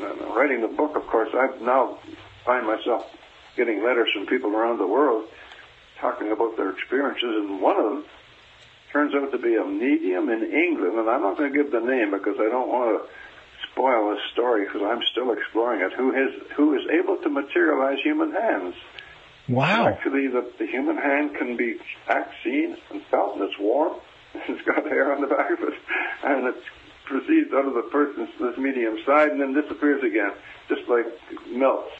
uh, writing the book, of course, I now find myself getting letters from people around the world talking about their experiences, and one of them turns out to be a medium in England, and I'm not going to give the name because I don't want to spoil the story because I'm still exploring it. Who is who is able to materialize human hands? Wow! Actually, the, the human hand can be seen and felt, and it's warm. It's got hair on the back of it, and it proceeds out of the person's medium side and then disappears again, just like melts.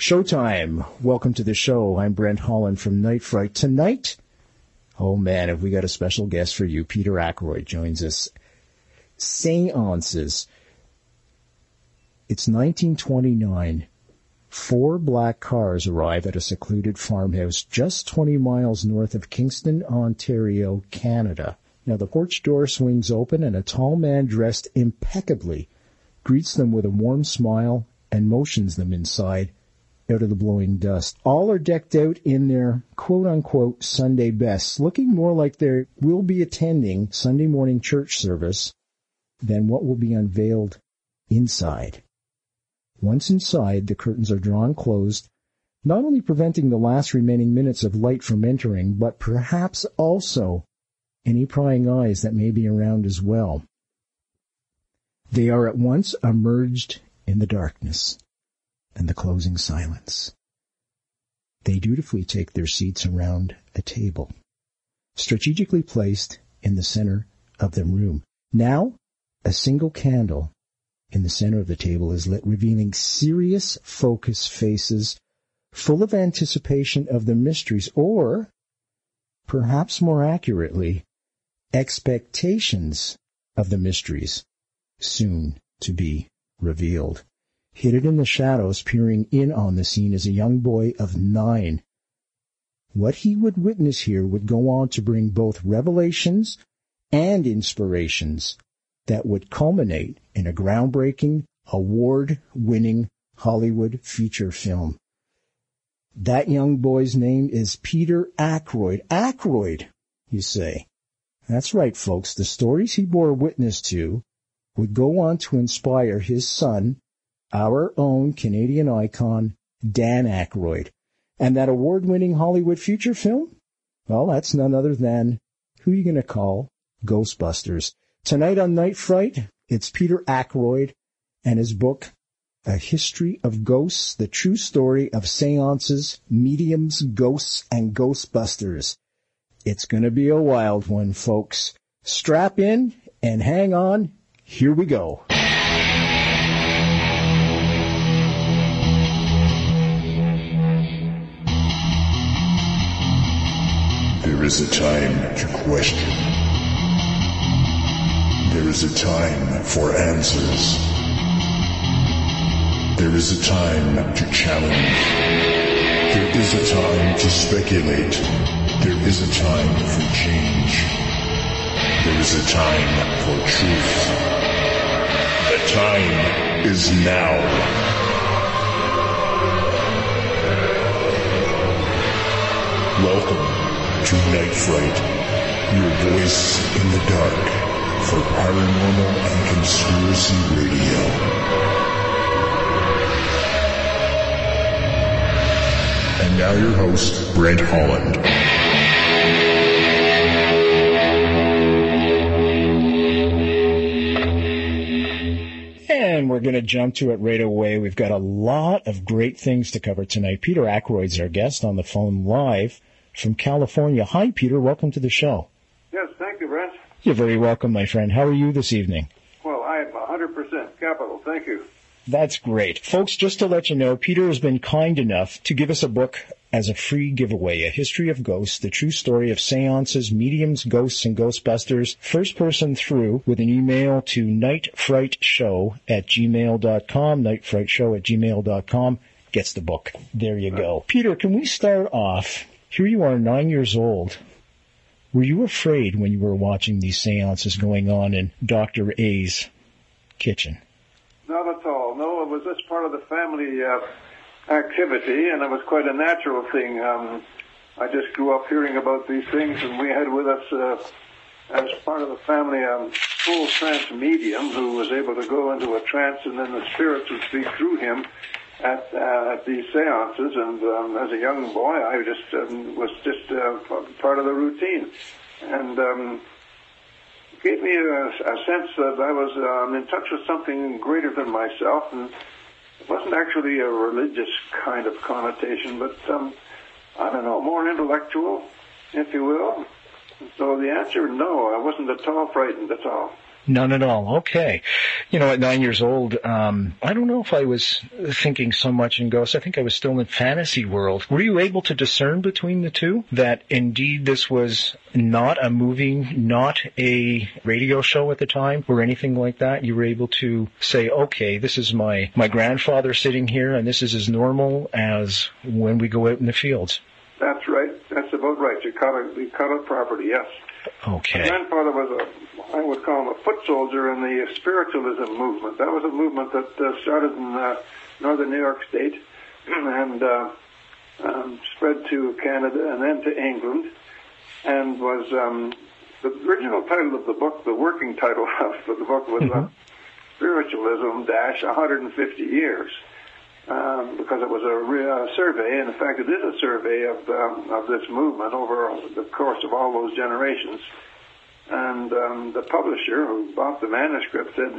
Showtime. Welcome to the show. I'm Brent Holland from Night Fright. Tonight, oh man, have we got a special guest for you. Peter Aykroyd joins us. Seances. It's 1929. Four black cars arrive at a secluded farmhouse just 20 miles north of Kingston, Ontario, Canada. Now the porch door swings open and a tall man dressed impeccably greets them with a warm smile and motions them inside out of the blowing dust. All are decked out in their quote unquote Sunday bests, looking more like they will be attending Sunday morning church service than what will be unveiled inside. Once inside, the curtains are drawn closed, not only preventing the last remaining minutes of light from entering, but perhaps also any prying eyes that may be around as well. They are at once emerged in the darkness and the closing silence. They dutifully take their seats around a table, strategically placed in the center of the room. Now, a single candle in the center of the table is lit, revealing serious, focused faces full of anticipation of the mysteries, or, perhaps more accurately, expectations of the mysteries soon to be revealed. Hidden in the shadows, peering in on the scene is a young boy of nine. What he would witness here would go on to bring both revelations and inspirations that would culminate in a groundbreaking, award-winning Hollywood feature film. That young boy's name is Peter Aykroyd. Aykroyd, you say. That's right, folks. The stories he bore witness to would go on to inspire his son, our own Canadian icon, Dan Aykroyd. And that award-winning Hollywood feature film? Well, that's none other than, who you going to call? Ghostbusters. Tonight on Night Fright, it's Peter Aykroyd and his book, A History of Ghosts, the true story of seances, mediums, ghosts, and Ghostbusters. It's going to be a wild one, folks. Strap in and hang on. Here we go. There is a time to question. There is a time for answers. There is a time to challenge. There is a time to speculate. There is a time for change. There is a time for truth. The time is now. Welcome to Night Fright, your voice in the dark for paranormal and conspiracy radio. And now your host, Brent Holland. And we're going to jump to it right away. We've got a lot of great things to cover tonight. Peter Aykroyd's our guest on the phone live from California. Hi, Peter. Welcome to the show. Yes, thank you, Brent. You're very welcome, my friend. How are you this evening? Well, I am 100% capital. Thank you. That's great. Folks, just to let you know, Peter has been kind enough to give us a book as a free giveaway, A History of Ghosts, the true story of seances, mediums, ghosts, and ghostbusters. First person through with an email to nightfrightshow at gmail.com, nightfrightshow at gmail.com, gets the book. There you go. Peter, can we start off? Here you are, nine years old. Were you afraid when you were watching these seances going on in Dr. A's kitchen? Not at all. No, it was just part of the family uh, activity, and it was quite a natural thing. Um, I just grew up hearing about these things, and we had with us, uh, as part of the family, um, full trance medium who was able to go into a trance and then the spirits would speak through him at, uh, at these seances. And um, as a young boy, I just um, was just uh, part of the routine. And um, gave me a, a sense that I was um, in touch with something greater than myself. And wasn't actually a religious kind of connotation, but um, I don't know, more intellectual, if you will. So the answer, no, I wasn't at all frightened at all. None at all. Okay. You know, at nine years old, um, I don't know if I was thinking so much in ghosts. I think I was still in fantasy world. Were you able to discern between the two that indeed this was not a movie, not a radio show at the time or anything like that? You were able to say, okay, this is my, my grandfather sitting here and this is as normal as when we go out in the fields. That's right. That's about right. You caught it, you caught it properly, yes. Okay. My grandfather was a, I would call him a foot soldier in the spiritualism movement. That was a movement that uh, started in uh, northern New York State and uh, um, spread to Canada and then to England, and was um, the original title of the book. The working title of the book was uh, mm-hmm. Spiritualism Dash 150 Years um, because it was a re- uh, survey, and in fact, it is a survey of um, of this movement over the course of all those generations. And um, the publisher who bought the manuscript said,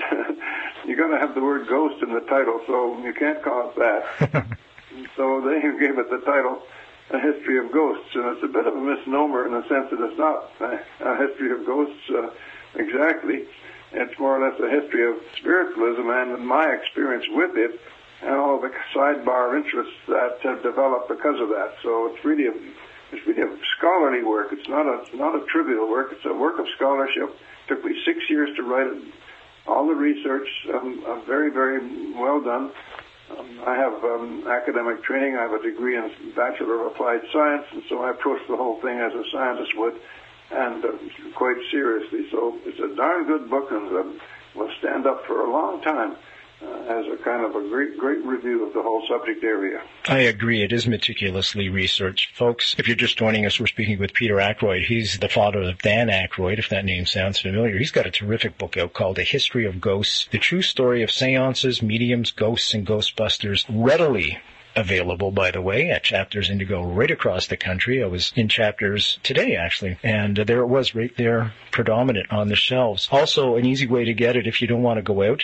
"You're going to have the word ghost in the title, so you can't call it that." so they gave it the title, "A History of Ghosts," and it's a bit of a misnomer in the sense that it's not a history of ghosts uh, exactly. It's more or less a history of spiritualism and my experience with it and all the sidebar interests that have developed because of that. So it's really a it's really a scholarly work. It's not a not a trivial work. It's a work of scholarship. It took me six years to write it. All the research, um, uh, very very well done. Um, I have um, academic training. I have a degree in Bachelor of Applied Science, and so I approach the whole thing as a scientist would, and uh, quite seriously. So it's a darn good book, and uh, will stand up for a long time uh, as a kind of a great, great review of the whole subject area. I agree. It is meticulously researched. Folks, if you're just joining us, we're speaking with Peter Aykroyd. He's the father of Dan Aykroyd, if that name sounds familiar. He's got a terrific book out called A History of Ghosts, the true story of seances, mediums, ghosts, and ghostbusters, readily available, by the way, at Chapters Indigo right across the country. I was in Chapters today, actually, and uh, there it was right there, predominant on the shelves. Also, an easy way to get it if you don't want to go out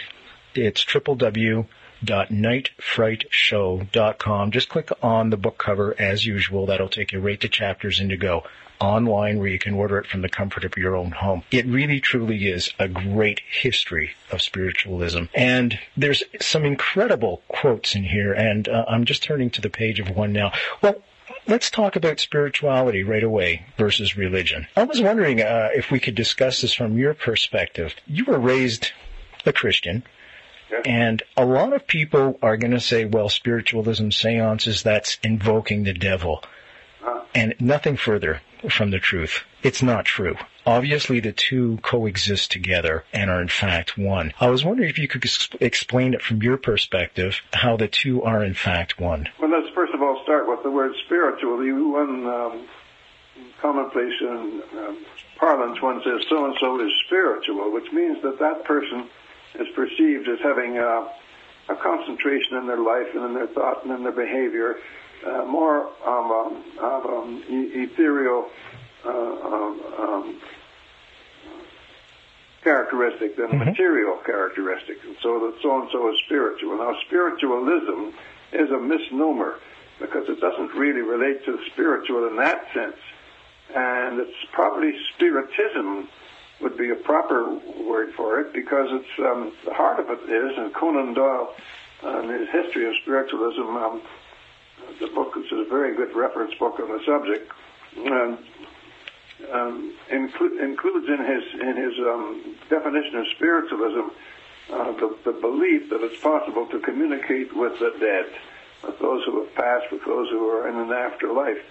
it's www.nightfrightshow.com. Just click on the book cover as usual. That'll take you right to Chapters Indigo online where you can order it from the comfort of your own home. It really truly is a great history of spiritualism. And there's some incredible quotes in here, and uh, I'm just turning to the page of one now. Well, let's talk about spirituality right away versus religion. I was wondering uh, if we could discuss this from your perspective. You were raised a Christian. And a lot of people are going to say, well, spiritualism, seances, that's invoking the devil. And nothing further from the truth. It's not true. Obviously, the two coexist together and are in fact one. I was wondering if you could explain it from your perspective, how the two are in fact one. Well, let's first of all start with the word spiritual. One um, commonplace in um, parlance, one says so and so is spiritual, which means that that person is perceived as having a, a concentration in their life and in their thought and in their behavior, uh, more of, um, of um, ethereal uh, um, um, characteristic than mm-hmm. material characteristic. And so that so and so is spiritual. Now, spiritualism is a misnomer because it doesn't really relate to the spiritual in that sense. And it's probably spiritism would be a proper word for it because it's um, the heart of it is, and Conan Doyle, in his history of spiritualism, um, the book which is a very good reference book on the subject, um, um, inclu- includes in his in his um, definition of spiritualism uh, the, the belief that it's possible to communicate with the dead, with those who have passed, with those who are in an afterlife,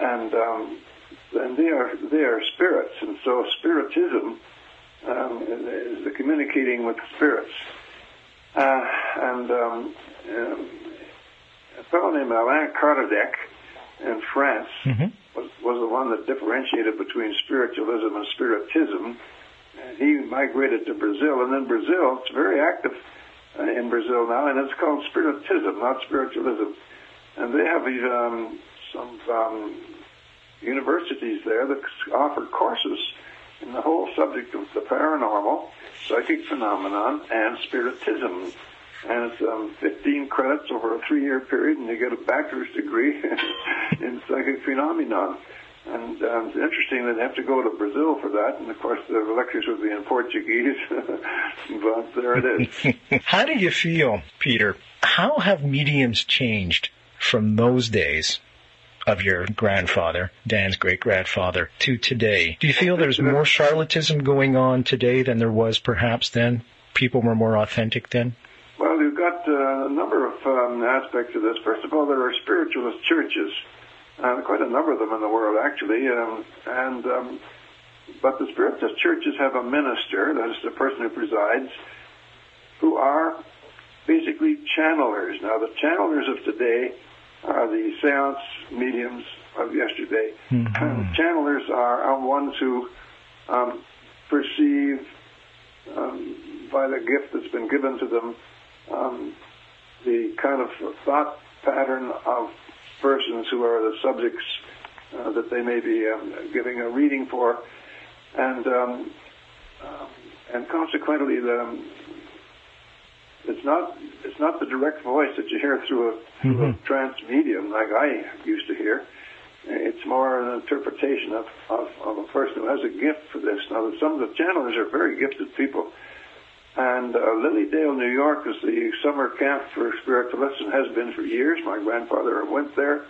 and um, and they are they are spirits, and so spiritism um, is the communicating with spirits. Uh, and um, um, a fellow named Allan Kardec in France mm-hmm. was, was the one that differentiated between spiritualism and spiritism. And he migrated to Brazil, and then Brazil, it's very active uh, in Brazil now, and it's called Spiritism, not spiritualism. And they have these, um, some um, universities there that offer courses in the whole subject of the paranormal, psychic phenomenon, and spiritism. And it's um, 15 credits over a three-year period, and you get a bachelor's degree in psychic phenomenon. And um, it's interesting that they have to go to Brazil for that, and of course the lectures would be in Portuguese, but there it is. How do you feel, Peter? How have mediums changed from those days of your grandfather, Dan's great grandfather, to today? Do you feel there's more charlatanism going on today than there was perhaps then? People were more authentic then? Well, you've got uh, a number of um, aspects of this. First of all, there are spiritualist churches, uh, quite a number of them in the world, actually. Um, and um, but the spiritualist churches have a minister, that is the person who presides, who are basically channelers. Now, the channelers of today are the seance mediums of yesterday. Mm-hmm. channelers are, are ones who um, perceive um, by the gift that's been given to them um, the kind of thought pattern of persons who are the subjects uh, that they may be um, giving a reading for, and um, um, and consequently the it's not it's not the direct voice that you hear through a, through mm-hmm. a trance medium like I used to hear. It's more an interpretation of, of, of, a person who has a gift for this. Now, some of the channelers are very gifted people. And uh, Lily Dale, New York is the summer camp for spiritualists and has been for years. My grandfather went there,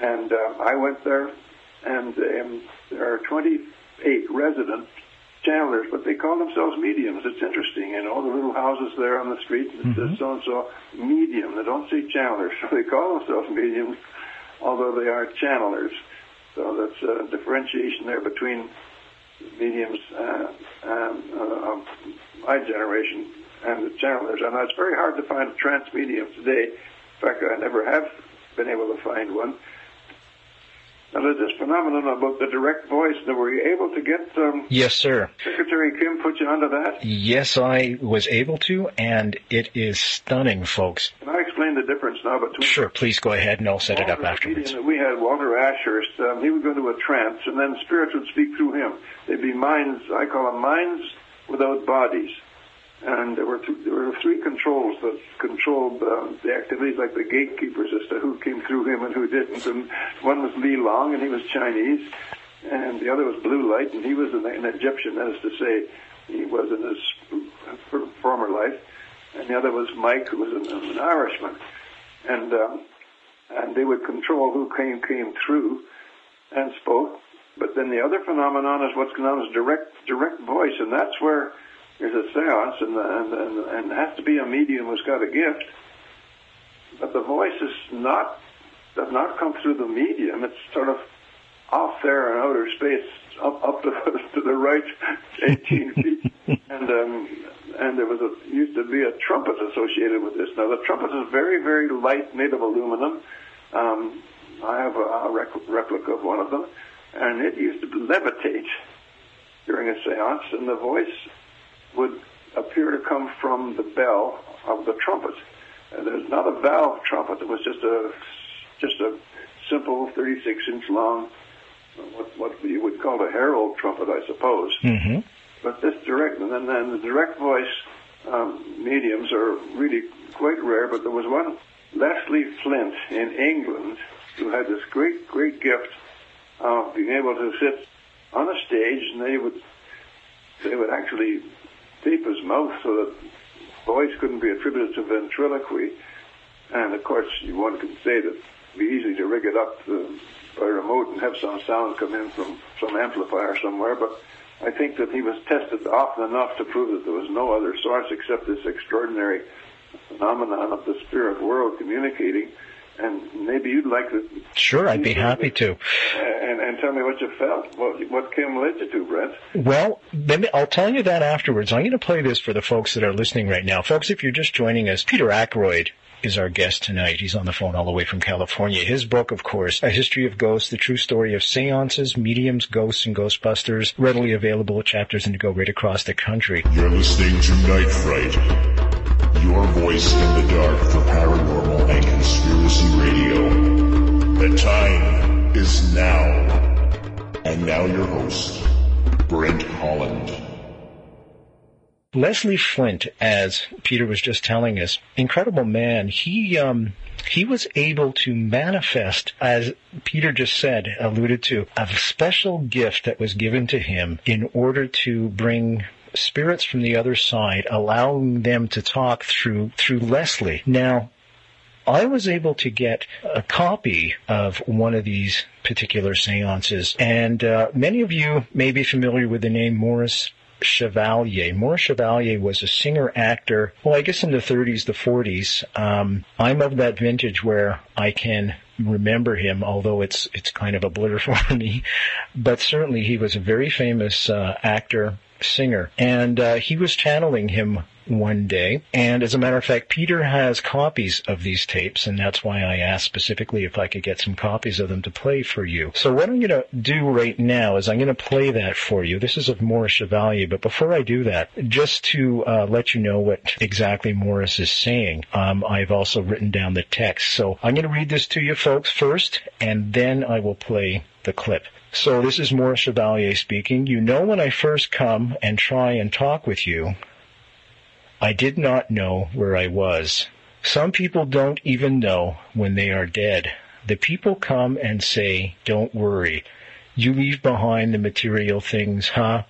and uh, I went there. And um, there are 28 resident channelers, but they call themselves mediums. It's interesting, you know, the little houses there on the street, it mm-hmm. says so-and-so medium. They don't say channelers. So they call themselves mediums, although they are channelers. So that's a differentiation there between mediums uh, um, uh, of my generation and the channelers. And it's very hard to find a trance medium today. In fact, I never have been able to find one. Now, there's this phenomenon about the direct voice. Now, were you able to get um, Yes, sir. Secretary Kim put you onto that? Yes, I was able to, and it is stunning, folks. Can I explain the difference now between... Sure, please go ahead, and I'll set Walter, it up afterwards. We had Walter Ashurst. Um, he would go into a trance, and then spirits would speak through him. They'd be minds, I call them minds without bodies and there were two, there were three controls that controlled um, the activities, like the gatekeepers as to who came through him and who didn't. And one was Li Long, and he was Chinese, and the other was Blue Light, and he was an, an Egyptian, that is to say, he was in his former life, and the other was Mike, who was an, an Irishman, and um, and they would control who came came through and spoke. But then the other phenomenon is what's known as direct direct voice, and that's where there's a seance, and, and, and, and has to be a medium who's got a gift. But the voice is not does not come through the medium. It's sort of off there in outer space, up up to, the to the right, 18 feet. And um, and there was a used to be a trumpet associated with this. Now the trumpet is very very light, made of aluminum. Um, I have a, a rec- replica of one of them, and it used to levitate during a séance, and the voice would appear to come from the bell of the trumpet. And there's not a valve trumpet. It was just a just a simple 36 inch long, what what you would call a herald trumpet, I suppose. Mm-hmm. But this direct and then, then the direct voice um, mediums are really quite rare. But there was one Leslie Flint in England who had this great great gift of being able to sit on a stage and they would they would actually tape his mouth so that voice couldn't be attributed to ventriloquy. And of course, one can say that it'd be easy to rig it up by remote and have some sound come in from some amplifier somewhere, but I think that he was tested often enough to prove that there was no other source except this extraordinary phenomenon of the spirit world communicating. And maybe you'd like to. Sure, I'd be happy to. And, and tell me what you felt. What what came led you to, Brent? Well, me, I'll tell you that afterwards. I'm going to play this for the folks that are listening right now. Folks, if you're just joining us, Peter Aykroyd is our guest tonight. He's on the phone all the way from California. His book, of course, A History of Ghosts, the true story of seances, mediums, ghosts, and ghostbusters, readily available Chapters Indigo right across the country. You're listening to Night Fright, your voice in the dark for paranormal and conspiracy radio. The time is now. And now your host, Brent Holland. Leslie Flint, as Peter was just telling us, incredible man. He um, he was able to manifest, as Peter just said, alluded to, a special gift that was given to him in order to bring spirits from the other side, allowing them to talk through through Leslie. Now, I was able to get a copy of one of these particular seances, and uh, many of you may be familiar with the name Maurice Chevalier. Maurice Chevalier was a singer actor. Well, I guess in the 30s, the 40s. Um, I'm of that vintage where I can remember him, although it's it's kind of a blur for me. But certainly, he was a very famous uh, actor, singer, and uh, he was channeling him one day. And as a matter of fact, Peter has copies of these tapes, and that's why I asked specifically if I could get some copies of them to play for you. So what I'm going to do right now is I'm going to play that for you. This is of Maurice Chevalier, but before I do that, just to uh, let you know what exactly Morris is saying, um, I've also written down the text. So I'm going to read this to you folks first, and then I will play the clip. So this is Maurice Chevalier speaking. You know when I first come and try and talk with you, I did not know where I was. Some people don't even know when they are dead. The people come and say, don't worry. You leave behind the material things, huh?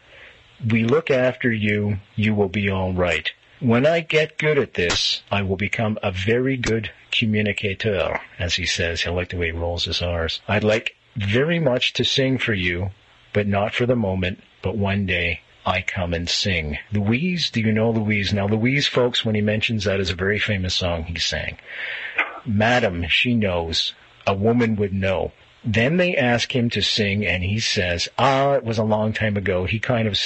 We look after you. You will be all right. When I get good at this, I will become a very good communicateur, as he says. I like the way he rolls his R's. I'd like very much to sing for you, but not for the moment, but one day I come and sing. Louise, do you know Louise? Now Louise, folks, when he mentions that is a very famous song he sang. Madam, she knows. A woman would know. Then they ask him to sing and he says, ah, it was a long time ago. He kind of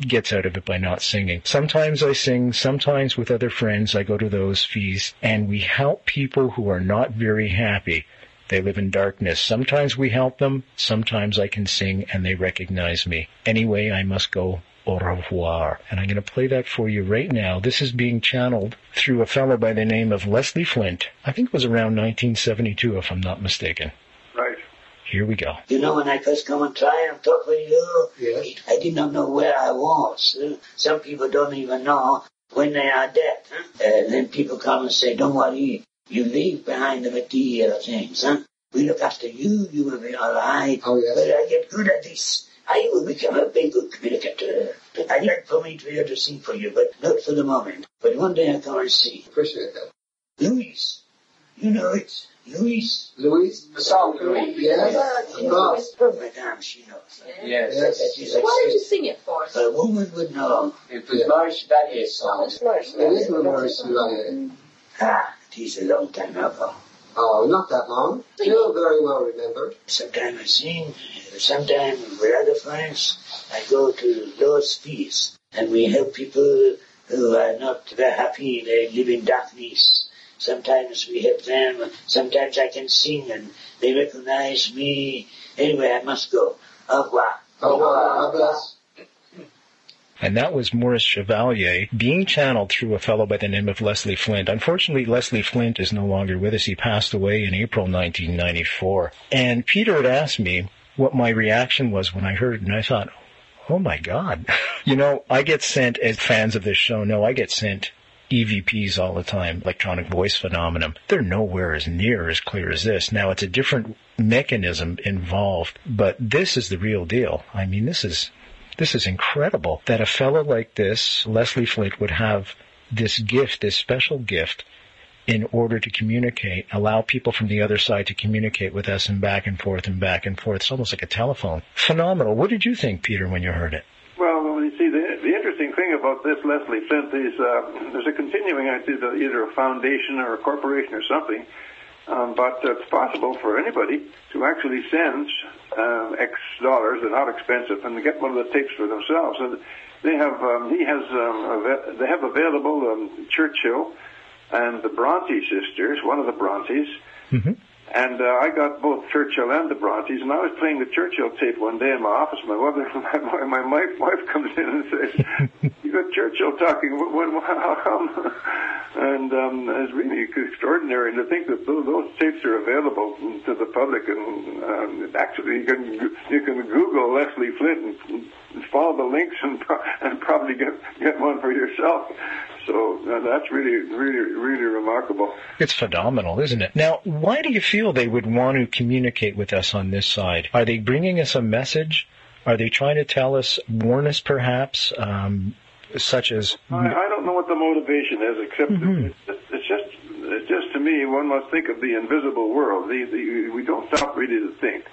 gets out of it by not singing. Sometimes I sing, sometimes with other friends I go to those fees and we help people who are not very happy. They live in darkness. Sometimes we help them, sometimes I can sing and they recognize me. Anyway, I must go au revoir. And I'm going to play that for you right now. This is being channeled through a fellow by the name of Leslie Flint. I think it was around 1972, if I'm not mistaken. Right. Here we go. You know, when I first come and try and talk with you, Yes. I did not know where I was. Some people don't even know when they are dead. Huh? Uh, then people come and say, don't worry, you leave behind the material things. Huh? We look after you, you will be all right. Oh, yes. When I get good at this, I will become a very good communicator. I'd like for me to be able to sing for you, but not for the moment. But one day I'll come and see. Appreciate that. Louise, you know it. Louise. Louise? The song Louis. Yes, You of know course. it. Madame, she knows. Yes. Yes. That is So why did you sing it for us? A woman would know. It was Maurice Chevalier's song. It is Maurice Chevalier. Ah, is a long time ago. Oh, not that long. Still very well remembered. Sometimes I sing, sometimes with other friends, I go to those feasts and we help people who are not very happy, they live in darkness. Sometimes we help them, sometimes I can sing and they recognize me. Anyway, I must go. Au revoir. Oh, wow. God bless. And that was Maurice Chevalier being channeled through a fellow by the name of Leslie Flint. Unfortunately, Leslie Flint is no longer with us. He passed away in April 1994. And Peter had asked me what my reaction was when I heard it, and I thought, oh my God. you know, I get sent, as fans of this show know, I get sent EVPs all the time, electronic voice phenomenon. They're nowhere as near as clear as this. Now it's a different mechanism involved, but this is the real deal. I mean, this is, this is incredible that a fellow like this, Leslie Flint, would have this gift, this special gift, in order to communicate, allow people from the other side to communicate with us and back and forth and back and forth. It's almost like a telephone. Phenomenal. What did you think, Peter, when you heard it? Well, you see, the, the interesting thing about this Leslie Flint is uh, there's a continuing, I see, either a foundation or a corporation or something Um, but it's possible for anybody to actually send um, X dollars. They're not expensive, and get one of the tapes for themselves. And they have um, he has um, they have available um, Churchill and the Bronte sisters, one of the Brontes. Mm-hmm. And uh, I got both Churchill and the Brontes, and I was playing the Churchill tape one day in my office. My mother, my, my, my wife comes in and says, "You got Churchill talking? When, how come?" And um, it's really extraordinary. And to think that those, those tapes are available to the public, and um, actually you can you can Google Leslie Flint and follow the links and pro- and probably get get one for yourself. So uh, that's really really really remarkable. It's phenomenal, isn't it? Now, why do you feel they would want to communicate with us on this side? Are they bringing us a message? Are they trying to tell us, warn us perhaps, um, such as. I, I don't know what the motivation is, except Mhm. it's, it's just it's just to me one must think of the invisible world. The, the, we don't stop really to think.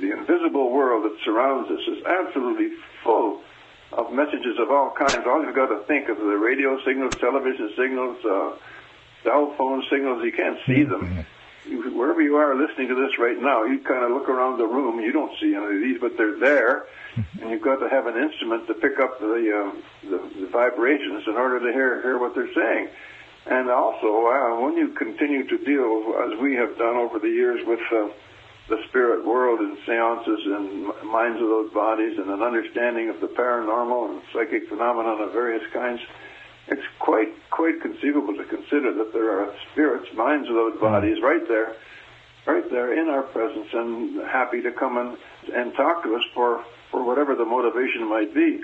The invisible world that surrounds us is absolutely full of messages of all kinds. All you've got to think of the radio signals, television signals, uh, cell phone signals. You can't see them. You, wherever you are listening to this right now, you kind of look around the room. You don't see any of these, but they're there, and you've got to have an instrument to pick up the um, the, the vibrations in order to hear hear what they're saying. And also, uh, when you continue to deal, as we have done over the years, with uh, the spirit world and seances and minds of those bodies and an understanding of the paranormal and psychic phenomena of various kinds, it's quite quite conceivable to consider that there are spirits, minds of those bodies, right there, right there in our presence, and happy to come and and talk to us for for whatever the motivation might be.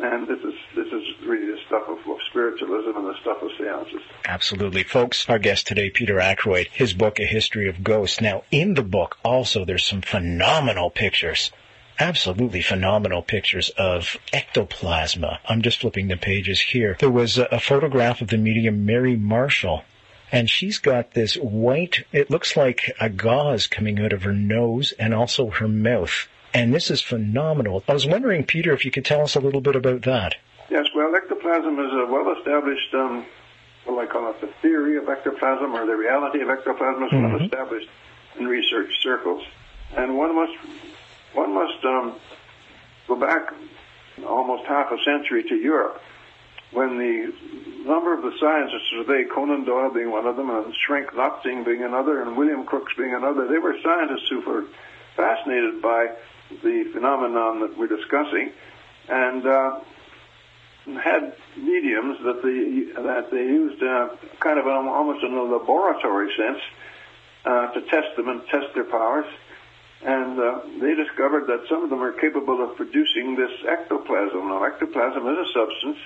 And this is this is really the stuff of, of spiritualism and the stuff of seances. Absolutely. Folks, our guest today, Peter Aykroyd, his book, A History of Ghosts. Now, in the book, also, there's some phenomenal pictures. Absolutely phenomenal pictures of ectoplasma. I'm just flipping the pages here. There was a, a photograph of the medium Mary Marshall, and she's got this white, it looks like a gauze coming out of her nose and also her mouth. And this is phenomenal. I was wondering, Peter, if you could tell us a little bit about that. Yes, well, ectoplasm is a well-established, um, what do I call it, the theory of ectoplasm or the reality of ectoplasm is Mhm. well established in research circles. And one must, one must um, go back almost half a century to Europe when the number of the scientists today, Conan Doyle being one of them, and Schrenck-Notzing being another, and William Crookes being another, they were scientists who were fascinated by the phenomenon that we're discussing, and uh, had mediums that they that they used uh, kind of an, almost in a laboratory sense uh, to test them and test their powers. And uh, they discovered that some of them are capable of producing this ectoplasm. Now, ectoplasm is a substance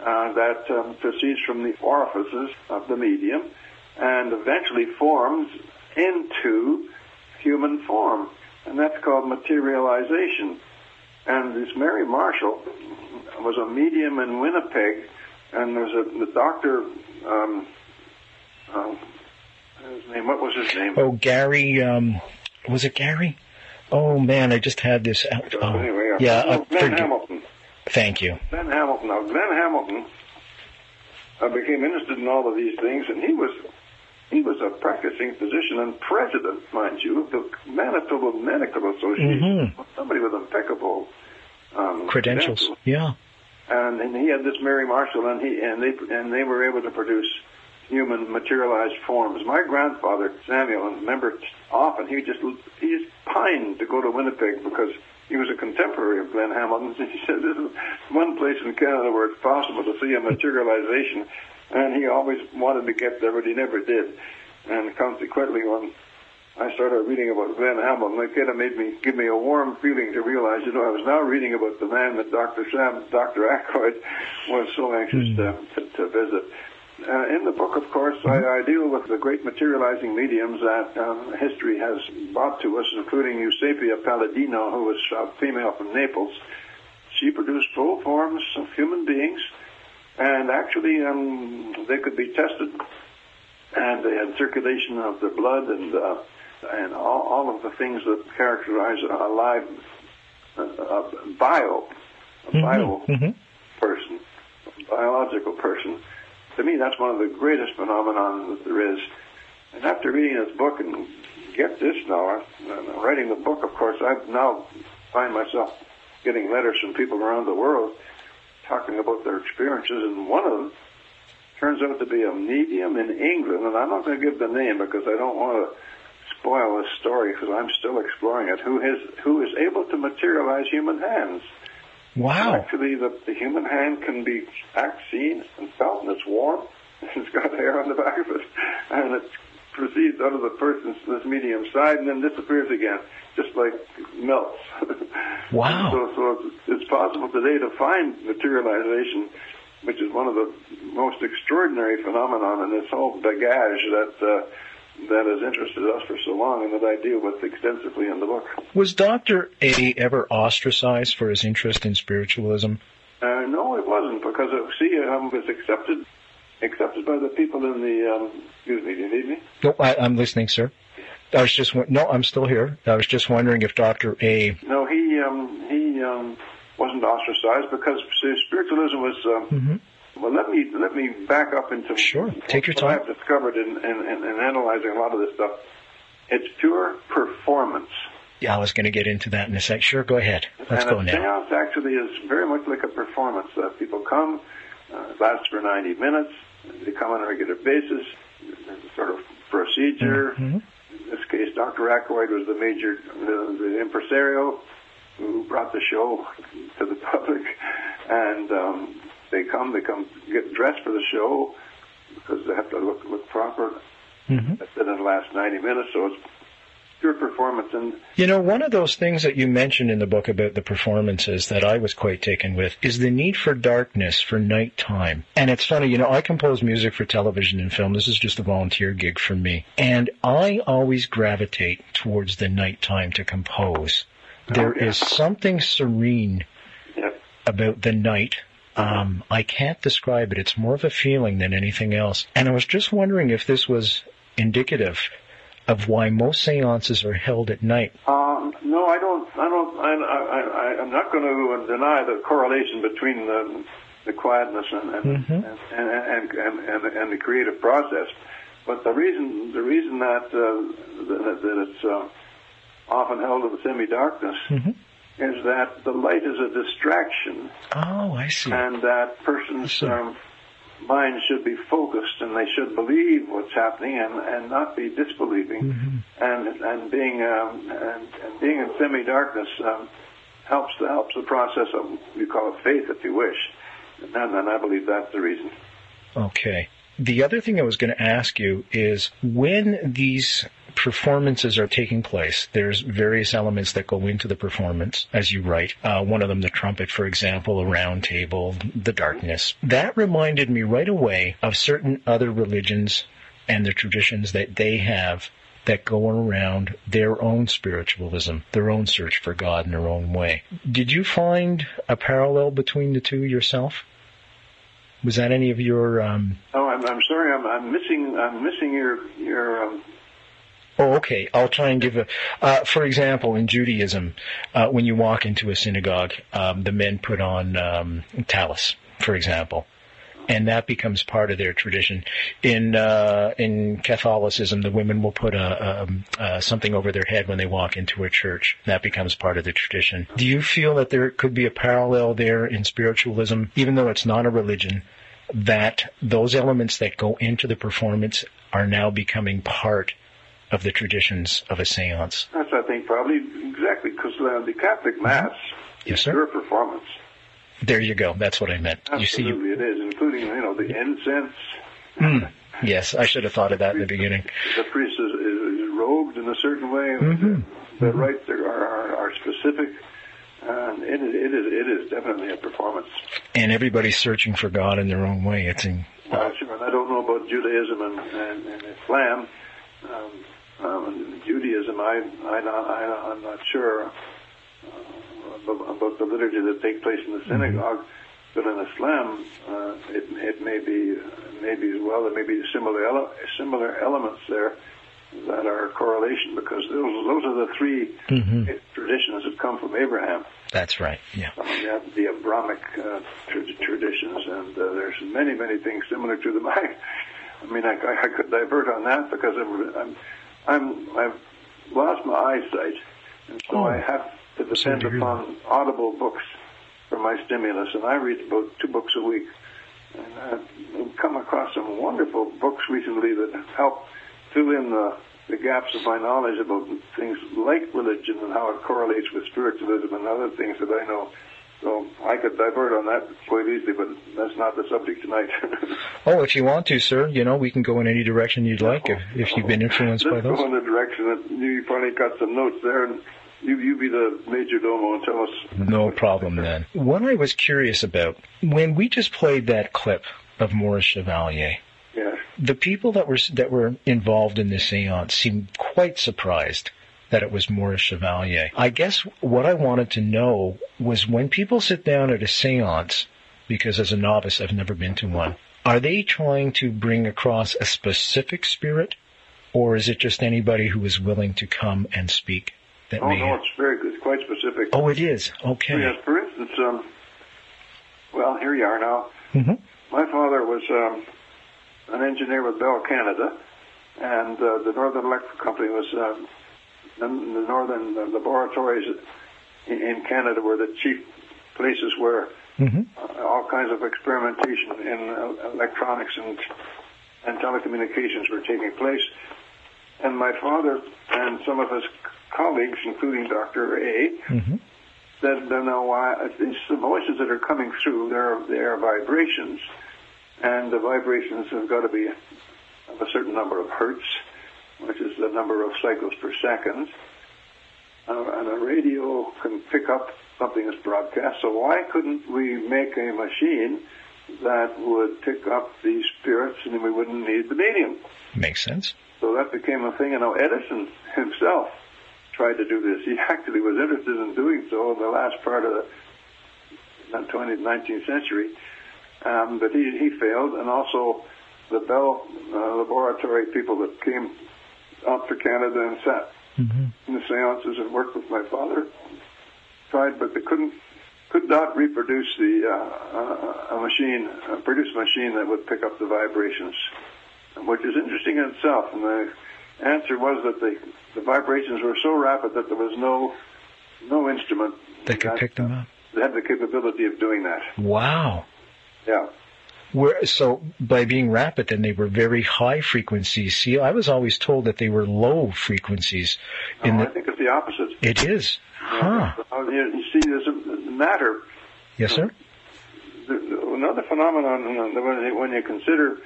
uh, that um, proceeds from the orifices of the medium and eventually forms into human form, and that's called materialization. And this Mary Marshall was a medium in Winnipeg, and there's a the doctor. Um, uh, his name, what was his name? Oh, Gary, um, was it Gary? Oh man, I just had this out. Oh, anyway, uh, yeah, uh, no, Glen Hamilton. Thank you. Glen Hamilton. Now, Glen Hamilton uh, became interested in all of these things, and he was he was a practicing physician and president, mind you, of the Manitoba Medical Association. Somebody with impeccable um, Credentials. Yeah. and, and he had this Mary Marshall, and he and they and they were able to produce human materialized forms. My grandfather Samuel, and remember often he just he just pined to go to Winnipeg because he was a contemporary of Glen Hamilton. He said this is one place in Canada where it's possible to see a materialization, and he always wanted to get there, but he never did. And consequently, when I started reading about Glen Hamilton. It kind of made me give me a warm feeling to realize, you know, I was now reading about the man that Dr. Sam, Dr. Aykroyd was so anxious to, to, to visit. Uh, in the book, of course, I, I deal with the great materializing mediums that um, history has brought to us, including Eusapia Palladino, who was a female from Naples. She produced full forms of human beings, and actually um, they could be tested, and they had circulation of the blood and uh, and all, all of the things that characterize a live uh, a bio, a bio Mhm. person, a biological person. To me, that's one of the greatest phenomenon that there is. And after reading this book and get this now, uh, writing the book, of course, I now find myself getting letters from people around the world talking about their experiences, and one of them turns out to be a medium in England, and I'm not going to give the name because I don't want to spoil this story because I'm still exploring it. Who is who is able to materialize human hands? Wow. Actually, the, the human hand can be act seen and felt, and it's warm. And it's got hair on the back of it, and it proceeds out of the person's this medium side and then disappears again, just like melts. Wow. so, so it's, it's possible today to find materialization, which is one of the most extraordinary phenomenon in this whole bagage that. Uh, that has interested us for so long and that I deal with extensively in the book. Was Dr. A ever ostracized for his interest in spiritualism? Uh, no, it wasn't because uh, see, um, was accepted accepted by the people in the. Um, excuse me, do you need me? No, I, I'm listening, sir. I was just no, I'm still here. I was just wondering if Dr. A. No, he um, he um, wasn't ostracized because spiritualism was. Um, Well, let me let me back up into Sure. Take your what time. I've discovered in, in, in, in analyzing a lot of this stuff. It's pure performance. Yeah, I was going to get into that in a sec. Sure, go ahead. Let's and go now. seance actually is very much like a performance. Uh, people come, uh, it lasts for 90 minutes. They come on a regular basis. There's a sort of procedure. Mhm. In this case, Dr. Aykroyd was the major, the, the impresario who brought the show to the public. And um, they come, they come get dressed for the show because they have to look look proper. Mhm. That's in the last 90 minutes, so it's pure performance. And You know, one of those things that you mentioned in the book about the performances that I was quite taken with is the need for darkness, for nighttime. And it's funny, you know, I compose music for television and film. This is just a volunteer gig for me. And I always gravitate towards the nighttime to compose. There yeah. is something serene yeah, about the night. Um, I can't describe it. It's more of a feeling than anything else. And I was just wondering if this was indicative of why most seances are held at night. Um, no, I don't. I don't. I, I, I, I'm not going to deny the correlation between the, the quietness and and, Mhm. and, and, and, and, and the creative process. But the reason the reason that uh, that, that it's uh, often held in the semi-darkness Mhm. is that the light is a distraction, Oh, I see. and that person's um, mind should be focused, and they should believe what's happening, and, and not be disbelieving Mhm. and and being um, and, and being in semi-darkness um, helps the helps the process of you call it faith if you wish, and then, then I believe that's the reason. Okay. The other thing I was going to ask you is when these performances are taking place, there's various elements that go into the performance, as you write. Uh, one of them, the trumpet, for example, a round table, the darkness. That reminded me right away of certain other religions and the traditions that they have that go around their own spiritualism, their own search for God in their own way. Did you find a parallel between the two yourself? Was that any of your um, Oh, I'm, I'm sorry, I'm, I'm missing I'm missing your your um, Oh, okay. I'll try and give a. Uh, for example, in Judaism, uh, when you walk into a synagogue, um, the men put on um, tallis, for example, and that becomes part of their tradition. In uh, in Catholicism, the women will put a, um uh, something over their head when they walk into a church. That becomes part of the tradition. Do you feel that there could be a parallel there in spiritualism, even though it's not a religion? That those elements that go into the performance are now becoming part of the traditions of a seance. that's I think probably exactly because uh, the Catholic Mass Yes, is sir. pure performance. There you go. That's what I meant. You see, Absolutely, you, it is, including you know the incense. Mm. yes, I should have thought of that in the beginning. The priest is, is, is robed in a certain way. Mhm. The rites are, are, are specific. And it is, it is, it is definitely a performance. And everybody's searching for God in their own way. It's in, sure, and I don't know about Judaism and, and, and Islam. Um, um, Judaism, I, I, I, I'm not sure uh, about, the liturgy that takes place in the synagogue. But in Islam, uh, it, it may be, maybe as well. There may be similar ele- similar elements there that are a correlation because those those are the 3 Mhm. traditions that come from Abraham. that's right. Yeah. Um, have the Abrahamic uh, tra- traditions, and uh, there's many, many things similar to them. I, I mean, I, I could divert on that because I'm, I'm, I'm I've lost my eyesight, and so Oh. I have to depend upon audible books for my stimulus, and I read about two books a week. And I've come across some wonderful books recently that help fill in the, the gaps of my knowledge about things like religion and how it correlates with spiritualism and other things that I know. So I could divert on that quite easily, but that's not the subject tonight. Oh, if you want to, sir, you know, we can go in any direction you'd like if, if you've been influenced by Let's those. go in the direction that you finally got some notes there, and you you be the major domo and tell us. No problem then. What I was curious about, when we just played that clip of Maurice Chevalier, Yes. the people that were that were involved in this séance seemed quite surprised that it was Maurice Chevalier. I guess what I wanted to know was when people sit down at a séance, because as a novice I've never been to one, are they trying to bring across a specific spirit, or is it just anybody who is willing to come and speak that Oh may? no, it's very good, quite specific. oh, it is. Okay. Yes, for instance, um, well, here you are now. hmm My father was um, an engineer with Bell Canada, and uh, the Northern Electric Company was um, the, the northern uh, laboratories in, in Canada were the chief places where hmm uh, all kinds of experimentation in uh, electronics and and telecommunications were taking place. And my father and some of his colleagues, including Dr. A, hmm said, "No, no, why these the voices that are coming through, they're they are vibrations, and the vibrations have got to be of a certain number of hertz, which is the number of cycles per second. Uh, and a radio can pick up something that's broadcast. So why couldn't we make a machine that would pick up these spirits, and then we wouldn't need the medium?" Makes sense. So that became a thing, and now Edison himself tried to do this. He actually was interested in doing so in the last part of the 20th, 19th century, um, but he, he failed, and also the Bell uh, Laboratory people that came out to Canada and sat hmm in the seances and worked with my father tried, but they couldn't could not reproduce the uh, uh, a machine, uh, produce a machine that would pick up the vibrations, which is interesting in itself. And the answer was that the the vibrations were so rapid that there was no no instrument They could pick them up. that had the capability of doing that. Wow. Yeah. Where, so by being rapid, then they were very high frequencies. See, I was always told that they were low frequencies. In No, I think it's the opposite. it is. Huh. Uh, You, you see, there's a matter Yes, sir. the- the- another phenomenon uh, when you, consider,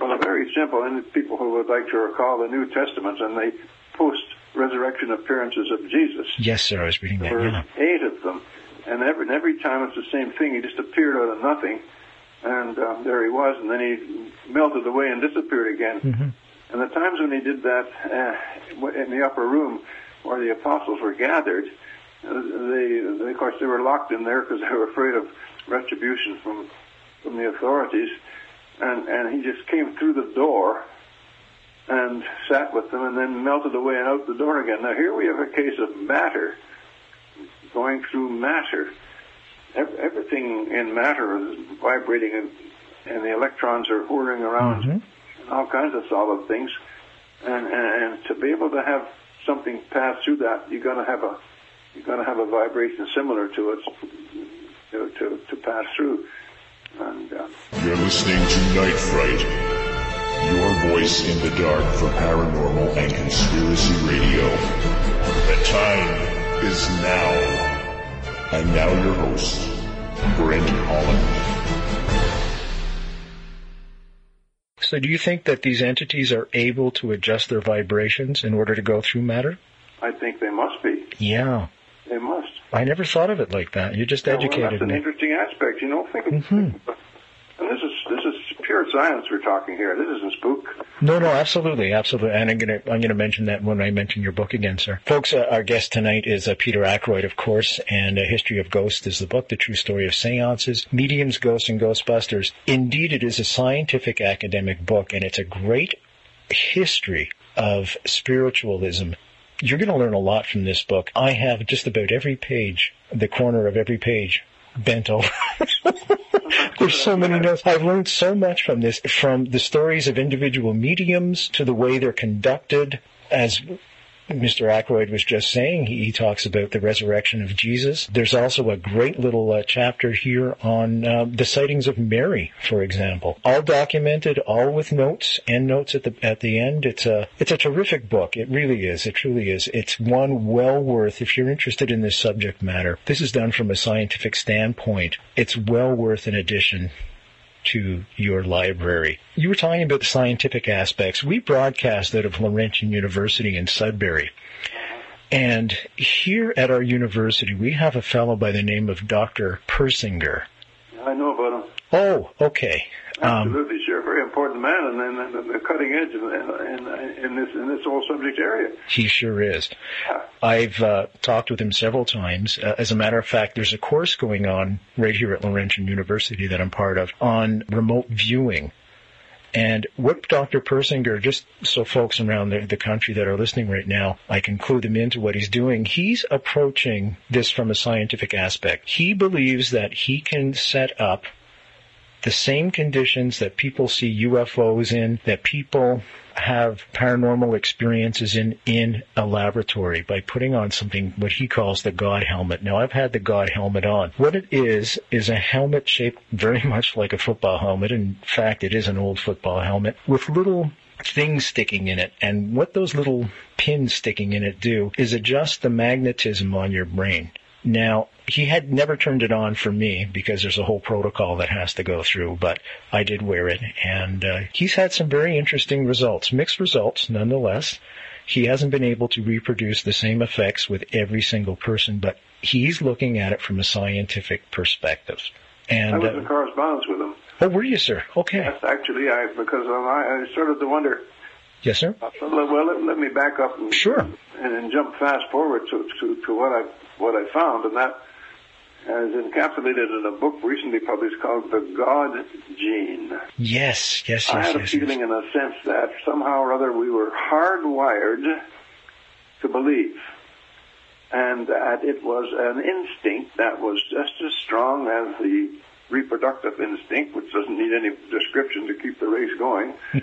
well, very simple, and people who would like to recall the New Testament and the post-resurrection appearances of Jesus. Yes, sir. I was reading that. There were Yeah. eight of them, and every, and every time it's the same thing. He just appeared out of nothing, and um, there he was, and then he melted away and disappeared again. hmm And the times when he did that uh, in the upper room where the apostles were gathered, uh, they, they, of course, they were locked in there because they were afraid of retribution from from the authorities. And and he just came through the door and sat with them, and then melted away and out the door again. Now here we have a case of matter going through matter. Ev- Everything in matter is vibrating, and, and the electrons are whirling around hmm all kinds of solid things, and, and and to be able to have something pass through that, you're going to have a you're going to have a vibration similar to it to to, to pass through. And uh, You're listening to Night Fright, your voice in the dark for paranormal and conspiracy radio. The time is now. And now your host, Brent Holland. So, do you think that these entities are able to adjust their vibrations in order to go through matter? I think they must be. Yeah. They must. I never thought of it like that. You just Yeah, well, educated that's an interesting aspect, you know. Think of, mm-hmm Mhm. and this is this is pure science we're talking here. This isn't spook. No, no, absolutely, absolutely. And I'm gonna, I'm gonna mention that when I mention your book again, sir. Folks, uh, our guest tonight is uh, Peter Aykroyd, of course, and A History of Ghosts is the book, The True Story of Seances, Mediums, Ghosts, and Ghostbusters. Indeed, it is a scientific academic book, and it's a great history of spiritualism. You're going to learn a lot from this book. I have just about every page, the corner of every page bent over. There's so many notes. I've learned so much from this, from the stories of individual mediums to the way they're conducted as Mr. Aykroyd was just saying, he, talks about the resurrection of Jesus. There's also a great little uh, chapter here on uh, the sightings of Mary, for example, all documented, all with notes and notes at the at the end. It's a it's a terrific book. It really is. It truly is. It's one well worth if you're interested in this subject matter. This is done from a scientific standpoint. It's well worth an edition to your library. You were talking about the scientific aspects. We broadcast out of Laurentian University in Sudbury. And here at our university, we have a fellow by the name of Dr. Persinger. I know about him. Oh, okay. Absolutely, um, sure. Very important man, and then the cutting edge in, in, in, this in this whole subject area. He sure is. Yeah. I've uh, talked with him several times. Uh, as a matter of fact, there's a course going on right here at Laurentian University that I'm part of on remote viewing. And what Dr. Persinger, just so folks around the, the, country that are listening right now, I can clue them into what he's doing. He's approaching this from a scientific aspect. He believes that he can set up the same conditions that people see UFOs in, that people have paranormal experiences in in a laboratory by putting on something what he calls the God helmet. Now I've had the God helmet on. What it is is a helmet shaped very much like a football helmet. In fact, it is an old football helmet with little things sticking in it. And what those little pins sticking in it do is adjust the magnetism on your brain. Now, he had never turned it on for me because there's a whole protocol that has to go through, but I did wear it and uh, he's had some very interesting results, mixed results nonetheless. He hasn't been able to reproduce the same effects with every single person, but he's looking at it from a scientific perspective. And I was in uh, correspondence with him. Oh, were you, sir? Okay. Yes, actually, I because um, I, I started to wonder. Yes, sir. Uh, well, let, let, me back up and, sure. and, and jump fast forward to, to, to what I what I found, and that is encapsulated in a book recently published called The God Gene. Yes, yes, yes. I had yes, a feeling yes. in a sense that somehow or other we were hardwired to believe. And that it was an instinct that was just as strong as the reproductive instinct, which doesn't need any description to keep the race going,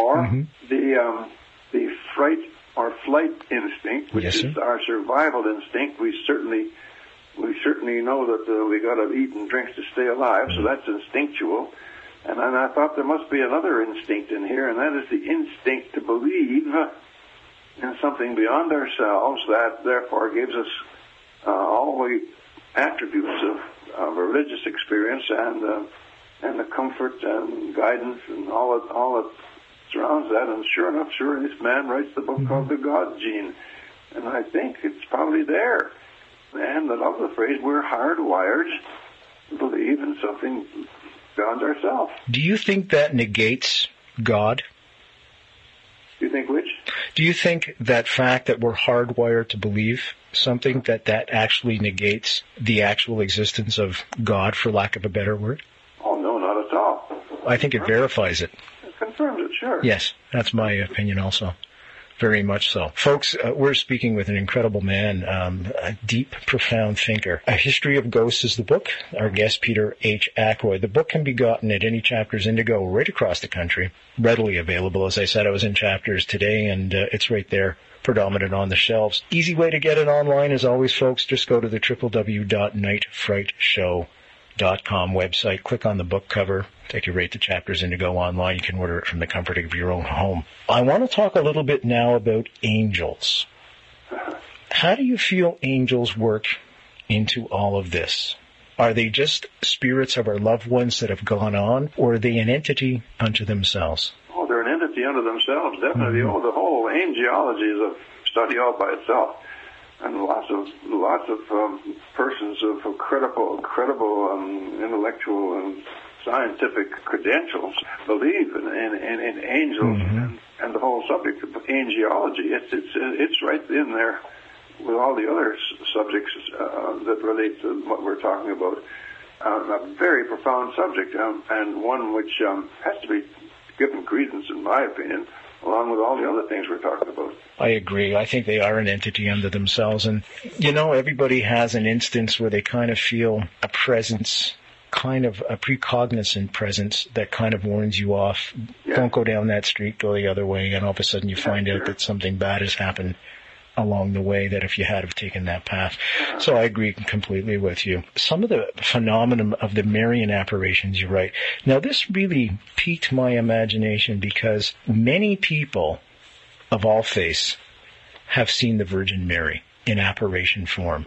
or mm-hmm. the um, the fright or flight instinct, which yes, is our survival instinct. We certainly we certainly know that uh, we got to eat and drink to stay alive, so that's instinctual. And then I thought there must be another instinct in here, and that is the instinct to believe in something beyond ourselves that therefore gives us uh, all the attributes of, of a religious experience and uh, and the comfort and guidance and all it all that surrounds that. And sure enough, sure this man writes the book mm-hmm. called The God Gene, and I think it's probably there and I love the phrase, we're hardwired to believe in something beyond ourselves. Do you think that negates God? Do you think which? Do you think that fact that we're hardwired to believe something that that actually negates the actual existence of God, for lack of a better word? Oh no, not at all. I think it verifies it. Confirms it, sure. Yes, that's my opinion also. Very much so. Folks, uh, we're speaking with an incredible man, um, a deep, profound thinker. A History of Ghosts is the book. Our guest, Peter H. Aykroyd. The book can be gotten at any Chapters Indigo right across the country. Readily available. As I said, I was in Chapters today and uh, it's right there predominant on the shelves. Easy way to get it online as always, folks. Just go to the www.nightfrightshow.com com website, click on the book cover, take you right to Chapters and to go online. You can order it from the comfort of your own home. I want to talk a little bit now about angels. How do you feel angels work into all of this? Are they just spirits of our loved ones that have gone on, or are they an entity unto themselves? Oh, they're an entity unto themselves, definitely. Mm-hmm. Oh, the whole angelology is a study all by itself and lots of lots of um, persons of credible credible um, intellectual and scientific credentials believe in, in, in, in angels mm-hmm. and, and the whole subject of angelology. It's it's it's right in there with all the other subjects uh, that relate to what we're talking about. Uh, a very profound subject um, and one which um, has to be given credence, in my opinion. Along with all the other things we're talking about. I agree. I think they are an entity unto themselves. And, you know, everybody has an instance where they kind of feel a presence, kind of a precognizant presence that kind of warns you off. Yeah. Don't go down that street, go the other way. And all of a sudden you find sure. out that something bad has happened along the way that if you had have taken that path. So I agree completely with you. Some of the phenomenon of the Marian apparitions, you're right. Now this really piqued my imagination because many people of all faiths have seen the Virgin Mary in apparition form.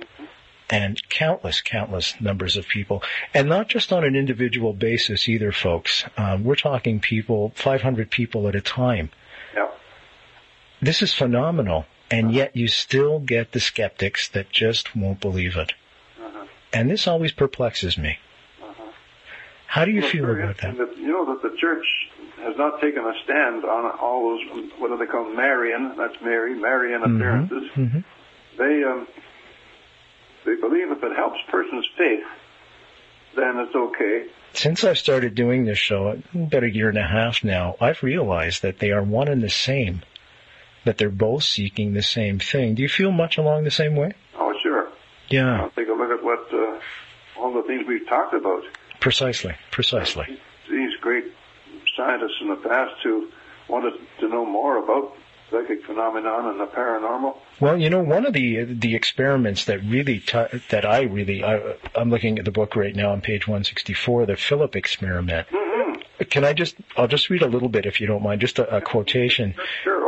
And countless, countless numbers of people. And not just on an individual basis either, folks. Um, we're talking people, 500 people at a time. Yeah. This is phenomenal. And yet you still get the skeptics that just won't believe it. Uh-huh. And this always perplexes me. How do you Well, feel about that? interesting You know that the church has not taken a stand on all those, what do they call? Marian, that's Mary, Marian appearances. hmm They, um, they believe if it helps person's faith, then it's okay. Since I've started doing this show, about a year and a half now, I've realized that they are one and the same. That they're both seeking the same thing. Do you feel much along the same way? Oh, sure. Yeah, take a look at what, uh, all the things we've talked about. precisely, precisely. These great scientists in the past who wanted to know more about psychic phenomenon and the paranormal. Well, you know, one of the the experiments that really t- that I really I, I'm looking at the book right now on page 164, the Philip experiment. Can I just I'll just read a little bit if you don't mind, just a, a quotation. Sure.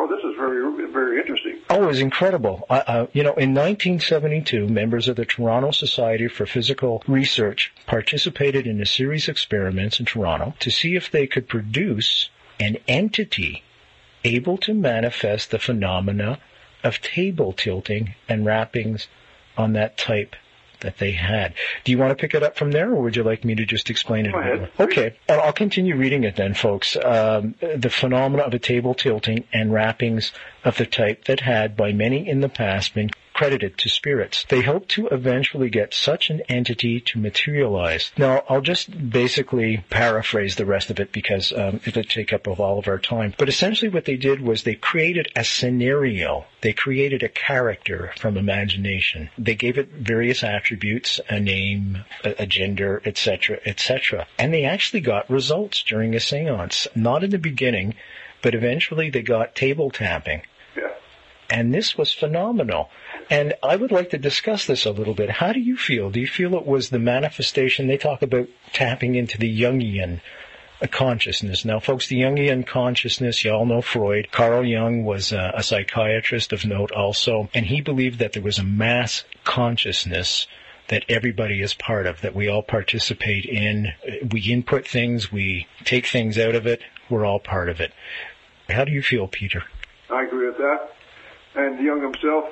Very, very interesting. Oh, it was incredible. Uh, you know, in 1972, members of the Toronto Society for Psychical Research participated in a series of experiments in Toronto to see if they could produce an entity able to manifest the phenomena of table tilting and rappings on that type that they had. Do you want to pick it up from there, or would you like me to just explain it? Go ahead. Okay, I'll continue reading it then, folks. Um, the phenomena of a table tilting and rappings of the type that had, by many in the past, been credited to spirits. They hoped to eventually get such an entity to materialize. Now, I'll just basically paraphrase the rest of it because um, it'll take up of all of our time. But essentially what they did was they created a scenario. They created a character from imagination. They gave it various attributes, a name, a, a gender, etc., etc. And they actually got results during a seance. Not in the beginning, but eventually they got table tapping. And this was phenomenal. And I would like to discuss this a little bit. How do you feel? Do you feel it was the manifestation? They talk about tapping into the Jungian consciousness. Now, folks, the Jungian consciousness, you all know Freud. Carl Jung was uh, a psychiatrist of note also, and he believed that there was a mass consciousness that everybody is part of, that we all participate in. We input things, we take things out of it, we're all part of it. How do you feel, Peter? I agree with that. And Jung himself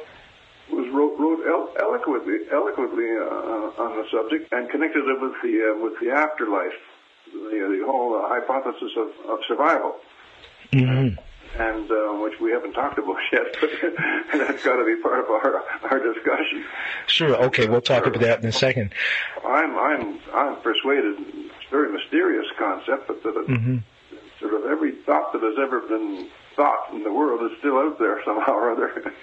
was wrote, wrote eloquently, eloquently uh, on the subject and connected it with the uh, with the afterlife, the, the whole uh, hypothesis of, of survival, Mm-hmm. and uh, which we haven't talked about yet. But that's got to be part of our our discussion. Sure. Okay, we'll talk about that in a second. I'm I'm I'm persuaded it's a very mysterious concept, but that it, hmm sort of every thought that has ever been thought in the world is still out there somehow or other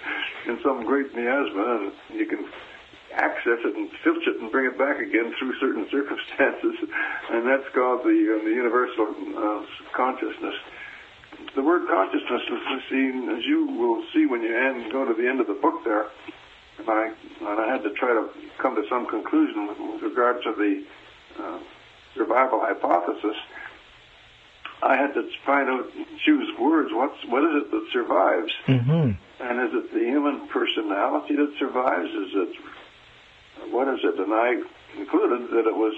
in some great miasma, and you can access it and filch it and bring it back again through certain circumstances, and that's called the uh, the universal uh, consciousness. The word consciousness is seen, as you will see when you end, go to the end of the book there, and I and I had to try to come to some conclusion with, with regard to the uh, survival hypothesis. I had to find out, choose words. What's what is it that survives? hmm And is it the human personality that survives? Is it what is it? And I concluded that it was,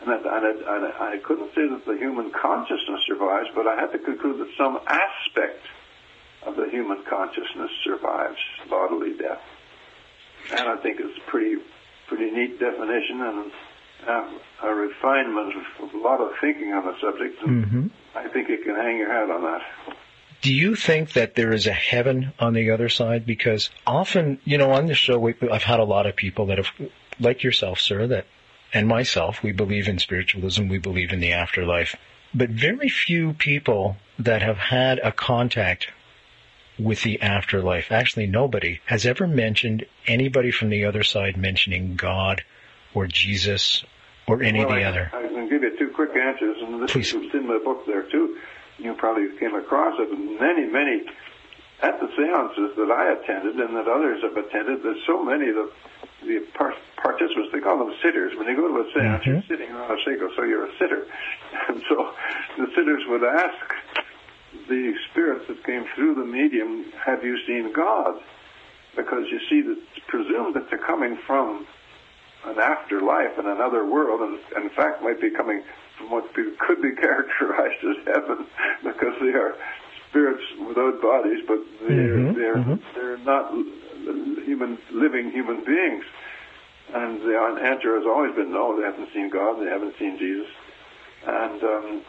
and, that, and, it, and I couldn't say that the human consciousness survives, but I had to conclude that some aspect of the human consciousness survives bodily death. And I think it's pretty, pretty neat definition and a refinement of a lot of thinking on the subject. And hmm I think you can hang your hat on that. Do you think that there is a heaven on the other side? Because often, you know, on the show, we, I've had a lot of people that have, like yourself, sir, that, and myself, we believe in spiritualism, we believe in the afterlife. but very few people that have had a contact with the afterlife, actually nobody, has ever mentioned anybody from the other side mentioning God or Jesus or any well, of the I, other. I can give you two quick answers, and this Please. is in my book there too. You probably came across it. Many, many at the seances that I attended and that others have attended. There's so many of the, the par- participants. They call them sitters. When you go to a seance, mm-hmm. you're sitting around a circle, so you're a sitter. And so the sitters would ask the spirits that came through the medium, "Have you seen God?" Because you see, that it's presumed that they're coming from an afterlife in another world, and, in fact might be coming from what could be characterized as heaven, because they are spirits without bodies, but they're Mhm, they're mhm. they're not human living human beings. And the answer has always been no. They haven't seen God. They haven't seen Jesus. And um,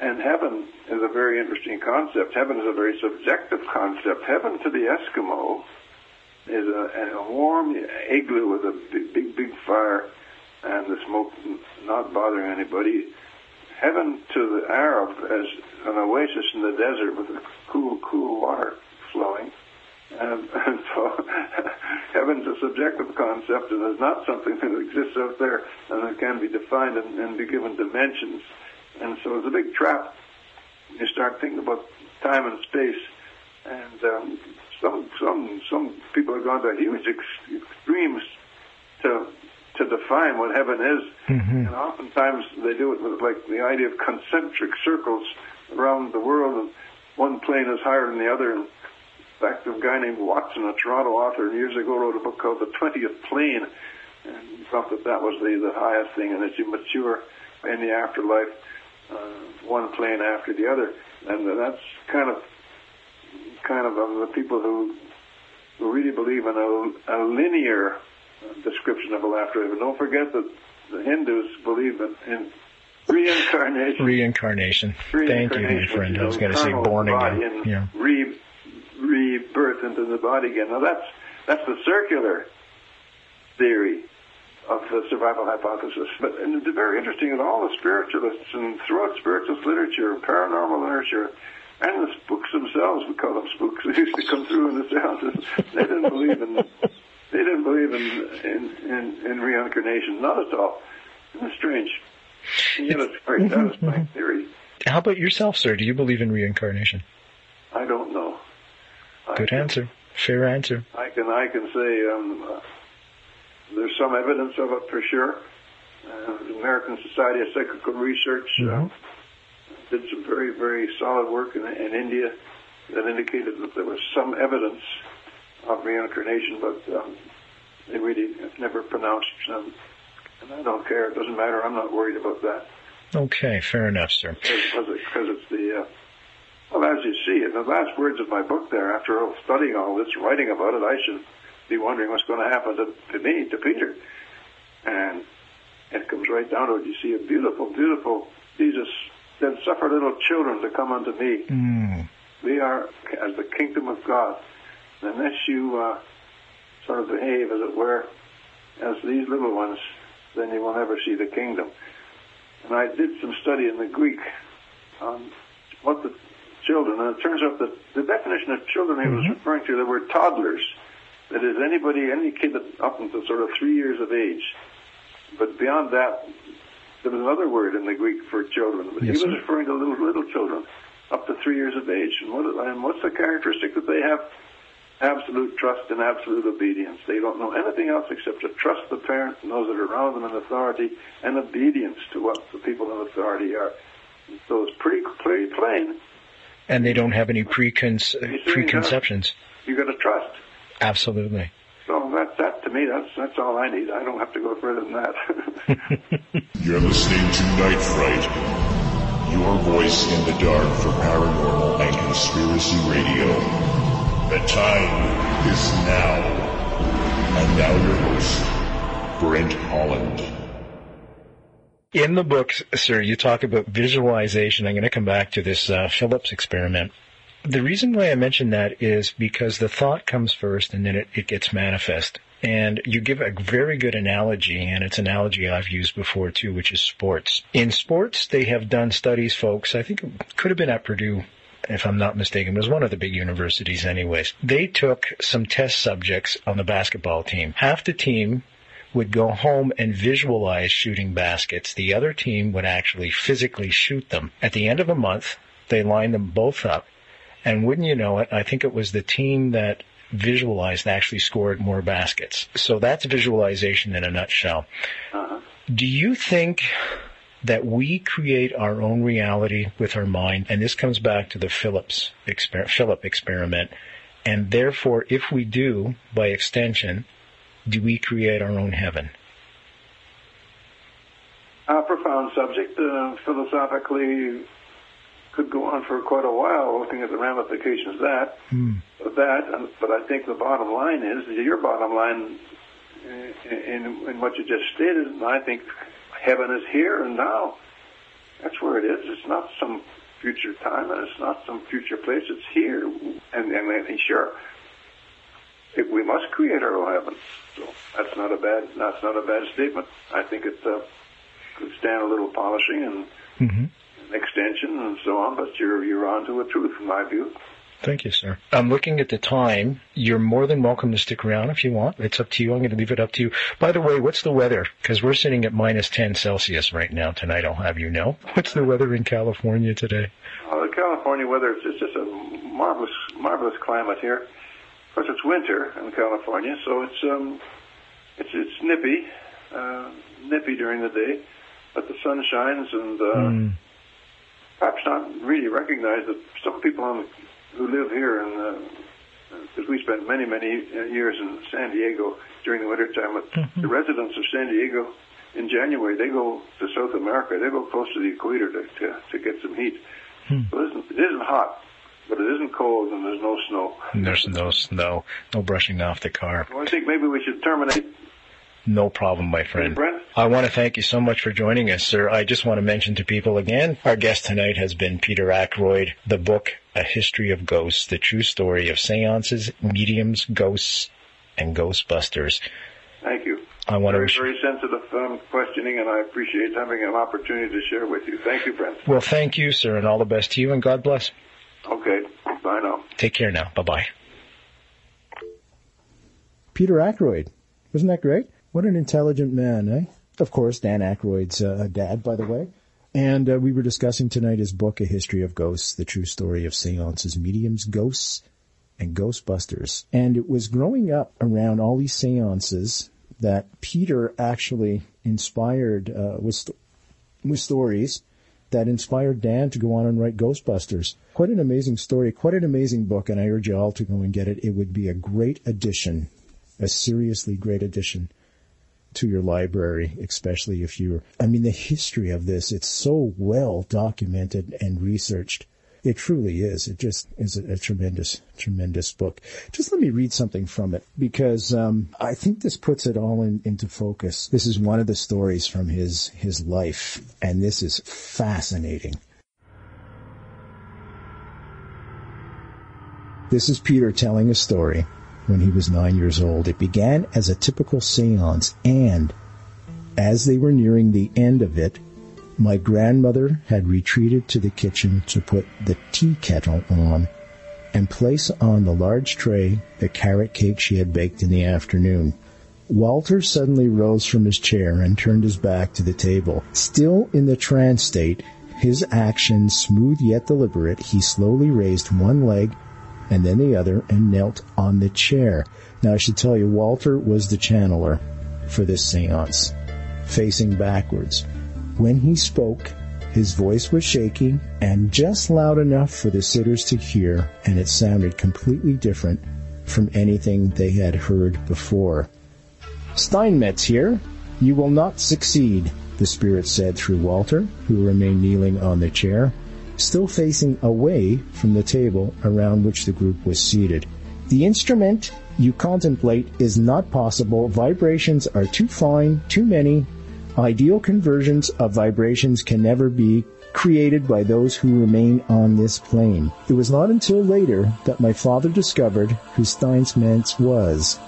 and heaven is a very interesting concept. Heaven is a very subjective concept. Heaven to the Eskimo is a, a warm igloo with a big, big, big fire and the smoke not bothering anybody. Heaven to the Arab is an oasis in the desert with a cool, cool water flowing. And, and so heaven's a subjective concept and is not something that exists out there and that can be defined and, and be given dimensions. And so it's a big trap. You start thinking about time and space, and um, some some some people have gone to huge ex- extremes to to define what heaven is. Mhm. And oftentimes they do it with like the idea of concentric circles around the world, and one plane is higher than the other. And in fact, a guy named Watson, a Toronto author, years ago wrote a book called The Twentieth Plane, and he thought that that was the, the highest thing, and as you mature in the afterlife, uh, one plane after the other, and that's kind of kind of um, the people who who really believe in a, a linear description of a afterlife. And don't forget that the Hindus believe in, in reincarnation. Reincarnation. Thank you, my friend. I was going to say born again. and Yeah. Re, rebirth into the body again. Now that's that's the circular theory of the survival hypothesis. But and it's very interesting that all the spiritualists and throughout spiritualist literature, paranormal literature, and the spooks themselves, we call them spooks, they used to come through in the seances. They didn't believe in they didn't believe in in, in, in reincarnation, not at all. It's strange. And yet it's a very satisfying theory. How about yourself, sir? Do you believe in reincarnation? I don't know. I Good can- answer. Fair answer. I can I can say um, uh, there's some evidence of it for sure. Uh, the American Society of Psychical Research uh, did some very very solid work in, in India that indicated that there was some evidence of reincarnation, but um, they really never pronounced. Um, and I don't care; it doesn't matter. I'm not worried about that Okay, fair enough, sir. because it, it's the uh, well, as you see, in the last words of my book there, after all studying all this, writing about it, I should be wondering what's going to happen to, to me, to Peter. And it comes right down to it. You see a beautiful, beautiful Jesus said, suffer little children to come unto me. Mm. We are as the kingdom of God. And unless you uh, sort of behave, as it were, as these little ones, then you will never see the kingdom. And I did some study in the Greek on what the children, and it turns out that the definition of children he was referring to, they were toddlers. That is, anybody, any kid up until sort of three years of age. But beyond that, there was another word in the Greek for children. But Yes, he was referring to little little children up to three years of age. And, what, and what's the characteristic that they have? Absolute trust and absolute obedience. They don't know anything else except to trust the parent and those that are around them in authority and obedience to what the people in authority are. And so it's pretty pretty plain. And they don't have any preconce- You see, preconceptions. You got to trust. Absolutely. So that that to me that's that's all I need. I don't have to go further than that. You're listening to Night Fright, your voice in the dark for paranormal and conspiracy radio. The time is now. And now your host, Brent Holland. In the book, sir, you talk about visualization. I'm going to come back to this uh, Phillips experiment. The reason why I mention that is because the thought comes first and then it, it gets manifest. And you give a very good analogy, and it's an analogy I've used before too, which is sports. In sports, they have done studies, folks. I think it could have been at Purdue if I'm not mistaken. It was one of the big universities anyways. They took some test subjects on the basketball team. Half the team would go home and visualize shooting baskets. The other team would actually physically shoot them. At the end of a month, they lined them both up. And wouldn't you know it, I think it was the team that visualized actually scored more baskets. So that's visualization in a nutshell. Uh-huh. Do you think that we create our own reality with our mind? And this comes back to the Phillips exper- Philip experiment. And therefore, if we do, by extension, do we create our own heaven? A profound subject. Uh, philosophically, could go on for quite a while looking at the ramifications of that. Of that, but I think the bottom line is your bottom line in, in, in what you just stated. And I think heaven is here and now. That's where it is. It's not some future time, and it's not some future place. It's here, and and, and sure, it, we must create our own heaven. So that's not a bad. That's not a bad statement. I think it uh, could stand a little polishing and Mm-hmm. extension and so on, but you're you're onto a truth in my view. Thank you, sir. I'm looking at the time. You're more than welcome to stick around if you want. It's up to you. I'm going to leave it up to you. By the way, what's the weather? Because we're sitting at minus 10 Celsius right now tonight. I'll have you know. What's the weather in California today? Uh, the California weather is just a marvelous marvelous climate here. Of course, it's winter in California, so it's um it's it's nippy, uh, nippy during the day, but the sun shines and uh, Mm. perhaps not really recognize that some people on, who live here and uh, because we spent many many uh, years in San Diego during the winter time. But mm-hmm. the residents of San Diego in January they go to South America. They go close to the equator to to, to get some heat. Hmm. So it isn't, it isn't hot, but it isn't cold, and there's no snow. There's no snow, no brushing off the car. Well, I think maybe we should terminate. No problem, my friend. Brent? I want to thank you so much for joining us, sir. I just want to mention to people again, our guest tonight has been Peter Aykroyd, the book, A History of Ghosts, the true story of seances, mediums, ghosts, and ghostbusters. Thank you. I want Very, to, very sensitive um, questioning, and I appreciate having an opportunity to share with you. Thank you, Brent. well, thank you, sir, and all the best to you, and God bless. Okay, bye now. Take care now. Bye-bye. Peter Aykroyd. Wasn't that great? What an intelligent man, eh? Of course, Dan Aykroyd's uh, dad, by the way. And uh, we were discussing tonight his book, A History of Ghosts, the true story of seances, mediums, ghosts, and Ghostbusters. And it was growing up around all these seances that Peter actually inspired uh, with, st- with stories that inspired Dan to go on and write Ghostbusters. Quite an amazing story, quite an amazing book, and I urge you all to go and get it. It would be a great addition, a seriously great addition to your library, especially if you're, I mean, the history of this, it's so well documented and researched. It truly is. It just is a, a tremendous, tremendous book. Just let me read something from it because um, I think this puts it all in, into focus. This is one of the stories from his his life, and this is fascinating. This is Peter telling a story when he was nine years old. It began as a typical seance, and as they were nearing the end of it, my grandmother had retreated to the kitchen to put the tea kettle on and place on the large tray the carrot cake she had baked in the afternoon. Walter suddenly rose from his chair and turned his back to the table. Still in the trance state, his action smooth yet deliberate, he slowly raised one leg and then the other and knelt on the chair. Now I should tell you, Walter was the channeler for this seance, facing backwards. When he spoke, his voice was shaky and just loud enough for the sitters to hear, and it sounded completely different from anything they had heard before. Steinmetz here. You will not succeed, the spirit said through Walter, who remained kneeling on the chair, still facing away from the table around which the group was seated. The instrument you contemplate is not possible. Vibrations are too fine, too many. Ideal conversions of vibrations can never be created by those who remain on this plane. It was not until later that my father discovered who Steinmetz was.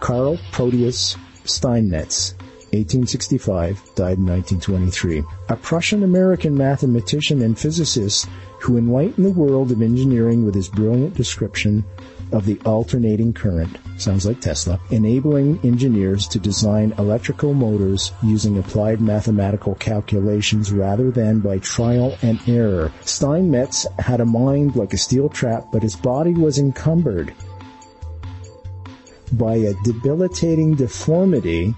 Karl Proteus Steinmetz, 1865, died in 1923. A Prussian-American mathematician and physicist who enlightened the world of engineering with his brilliant description of the alternating current, sounds like Tesla, enabling engineers to design electrical motors using applied mathematical calculations rather than by trial and error. Steinmetz had a mind like a steel trap, but his body was encumbered by a debilitating deformity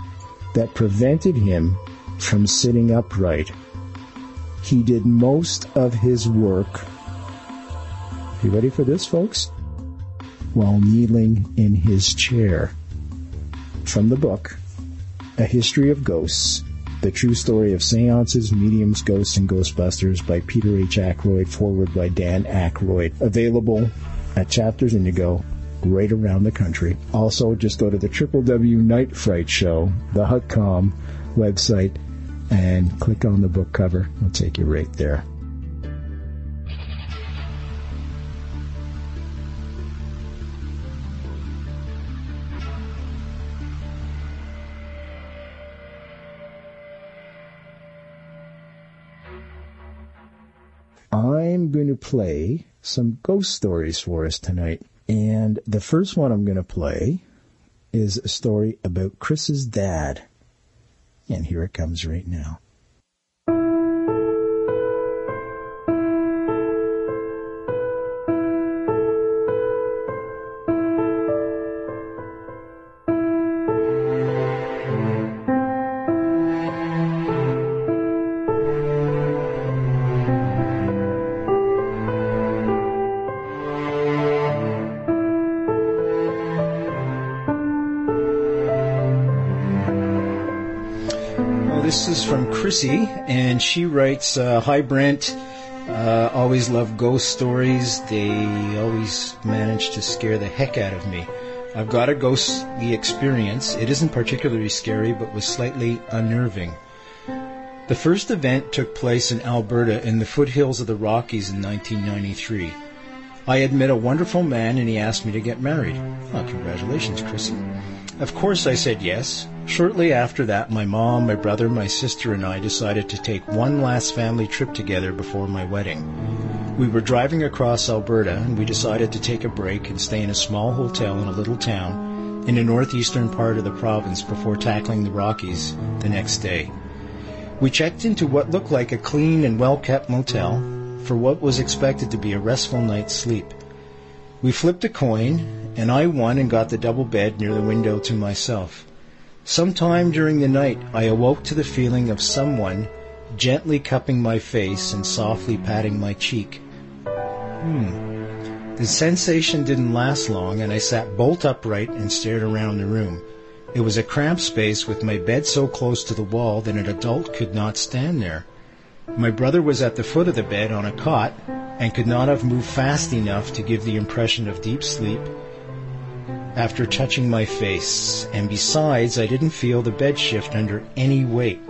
that prevented him from sitting upright. He did most of his work. You ready for this, folks? While kneeling in his chair. From the book, A History of Ghosts, the true story of seances, mediums, ghosts, and ghostbusters by Peter H. Aykroyd, forward by Dan Aykroyd. Available at Chapters Indigo right around the country. Also, just go to the Triple W Night Fright Show, the HuckCom website, and click on the book cover. It'll take you right there. I'm going to play some ghost stories for us tonight. And the first one I'm going to play is a story about Chris's dad. And here it comes right now. Chrissy, and she writes, uh, "Hi Brent, uh, always love ghost stories. They always manage to scare the heck out of me. I've got a ghostly experience. It isn't particularly scary, but was slightly unnerving." The first event took place in Alberta in the foothills of the Rockies in 1993. I had met a wonderful man and he asked me to get married. Oh, congratulations, Chrissy. Of course I said yes. Shortly after that, my mom, my brother, my sister, and I decided to take one last family trip together before my wedding. We were driving across Alberta and we decided to take a break and stay in a small hotel in a little town in the northeastern part of the province before tackling the Rockies the next day. We checked into what looked like a clean and well kept motel for what was expected to be a restful night's sleep. We flipped a coin, and I won and got the double bed near the window to myself. Sometime during the night, I awoke to the feeling of someone gently cupping my face and softly patting my cheek. Hmm. The sensation didn't last long, and I sat bolt upright and stared around the room. It was a cramped space with my bed so close to the wall that an adult could not stand there. My brother was at the foot of the bed on a cot and could not have moved fast enough to give the impression of deep sleep after touching my face, and besides, I didn't feel the bed shift under any weight.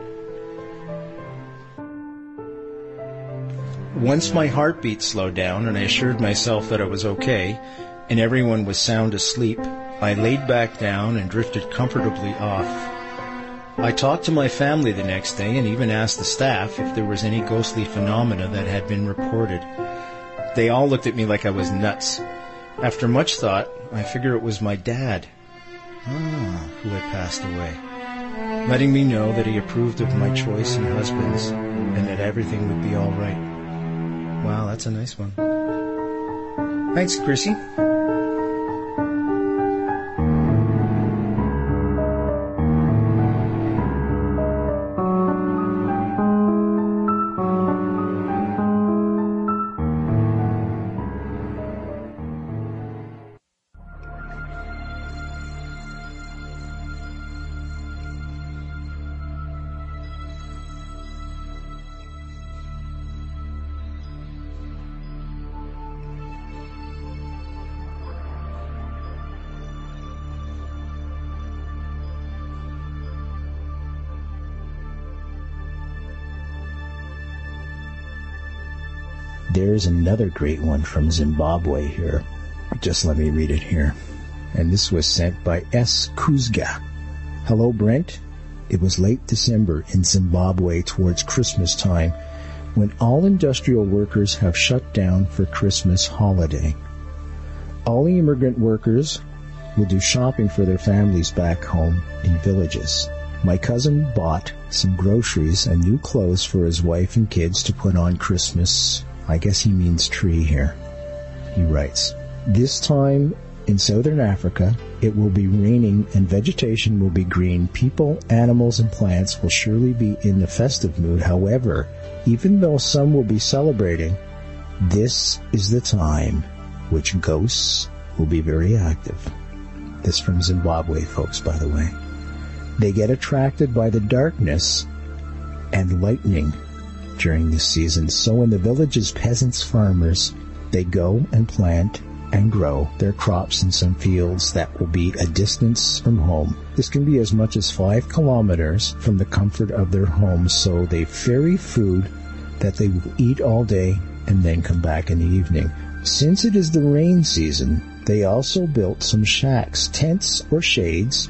Once my heartbeat slowed down and I assured myself that I was okay and everyone was sound asleep, I laid back down and drifted comfortably off. I talked to my family the next day and even asked the staff if there was any ghostly phenomena that had been reported. They all looked at me like I was nuts. After much thought, I figure it was my dad, ah, who had passed away, letting me know that he approved of my choice in husbands and that everything would be all right. Wow, that's a nice one. Thanks, Chrissy. There's another great one from Zimbabwe here. Just let me read it here. and this was sent by S. Kuzga. Hello, Brent. It was late December in Zimbabwe towards Christmas time when all industrial workers have shut down for Christmas holiday. All the immigrant workers will do shopping for their families back home in villages. My cousin bought some groceries and new clothes for his wife and kids to put on Christmas. I guess he means tree here. He writes, This time in southern Africa, it will be raining and vegetation will be green. People, animals, and plants will surely be in the festive mood. However, even though some will be celebrating, this is the time which ghosts will be very active. This from Zimbabwe, folks, by the way. They get attracted by the darkness and lightning during this season. So in the villages, peasants, farmers, they go and plant and grow their crops in some fields that will be a distance from home. This can be as much as five kilometers from the comfort of their homes, so they ferry food that they will eat all day and then come back in the evening. Since it is the rain season, they also built some shacks, tents or shades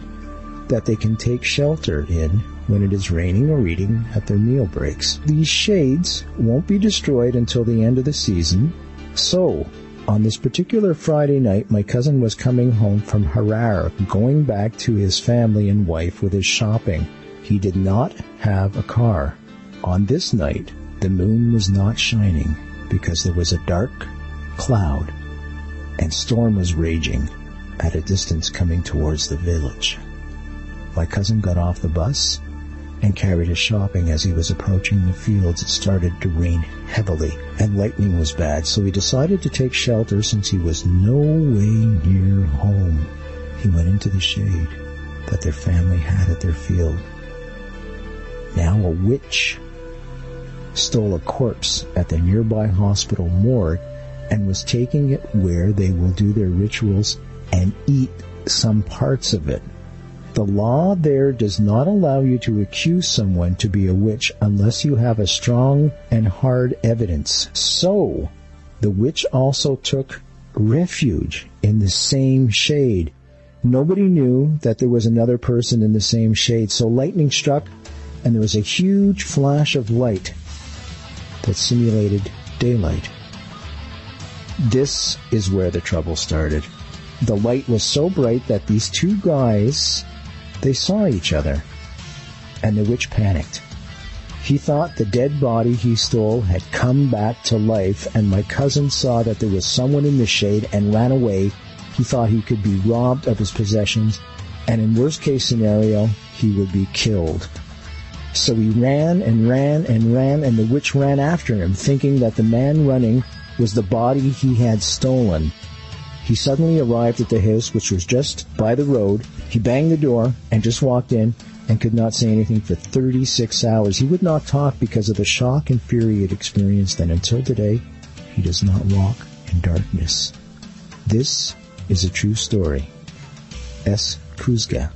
that they can take shelter in when it is raining or eating at their meal breaks. These shades won't be destroyed until the end of the season. So, on this particular Friday night, my cousin was coming home from Harare, going back to his family and wife with his shopping. He did not have a car. On this night, the moon was not shining because there was a dark cloud and storm was raging at a distance coming towards the village. My cousin got off the bus and carried his shopping as he was approaching the fields. It started to rain heavily and lightning was bad, so he decided to take shelter since he was no way near home. He went into the shade that their family had at their field. Now a witch stole a corpse at the nearby hospital morgue and was taking it where they will do their rituals and eat some parts of it. The law there does not allow you to accuse someone to be a witch unless you have a strong and hard evidence. So, the witch also took refuge in the same shade. Nobody knew that there was another person in the same shade, so lightning struck and there was a huge flash of light that simulated daylight. This is where the trouble started. The light was so bright that these two guys, they saw each other. And the witch panicked. He thought the dead body he stole had come back to life and my cousin saw that there was someone in the shade and ran away. He thought he could be robbed of his possessions and in worst case scenario, he would be killed. So he ran and ran and ran and the witch ran after him thinking that the man running was the body he had stolen. He suddenly arrived at the house, which was just by the road. He banged the door and just walked in and could not say anything for 36 hours. He would not talk because of the shock and fury he had experienced, and until today, he does not walk in darkness. This is a true story. S. Kuzga.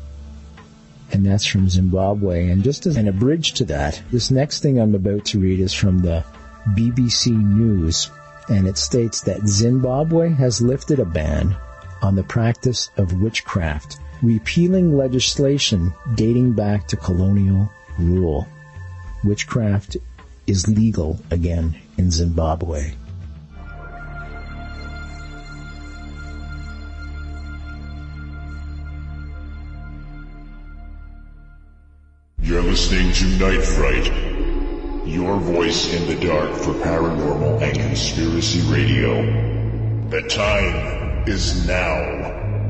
And that's from Zimbabwe. And just as an abridged to that, this next thing I'm about to read is from the BBC News and it states that Zimbabwe has lifted a ban on the practice of witchcraft, repealing legislation dating back to colonial rule. Witchcraft is legal again in Zimbabwe. You're listening to Night Fright your voice in the dark for paranormal and conspiracy radio. The time is now.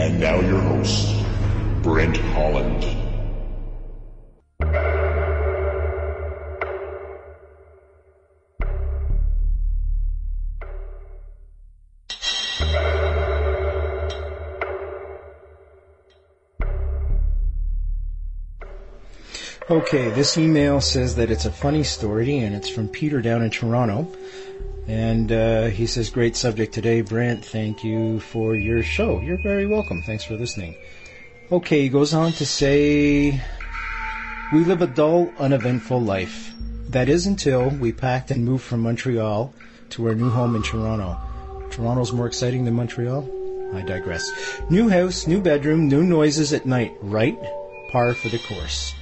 And now your host, Brent Holland. Okay, this email says that it's a funny story and it's from Peter down in Toronto. And uh, he says, Great subject today, Brent. Thank you for your show. You're very welcome. Thanks for listening. Okay, he goes on to say, We live a dull, uneventful life. That is until we packed and moved from Montreal to our new home in Toronto. Toronto's more exciting than Montreal? I digress. New house, new bedroom, new noises at night. Right? Par for the course.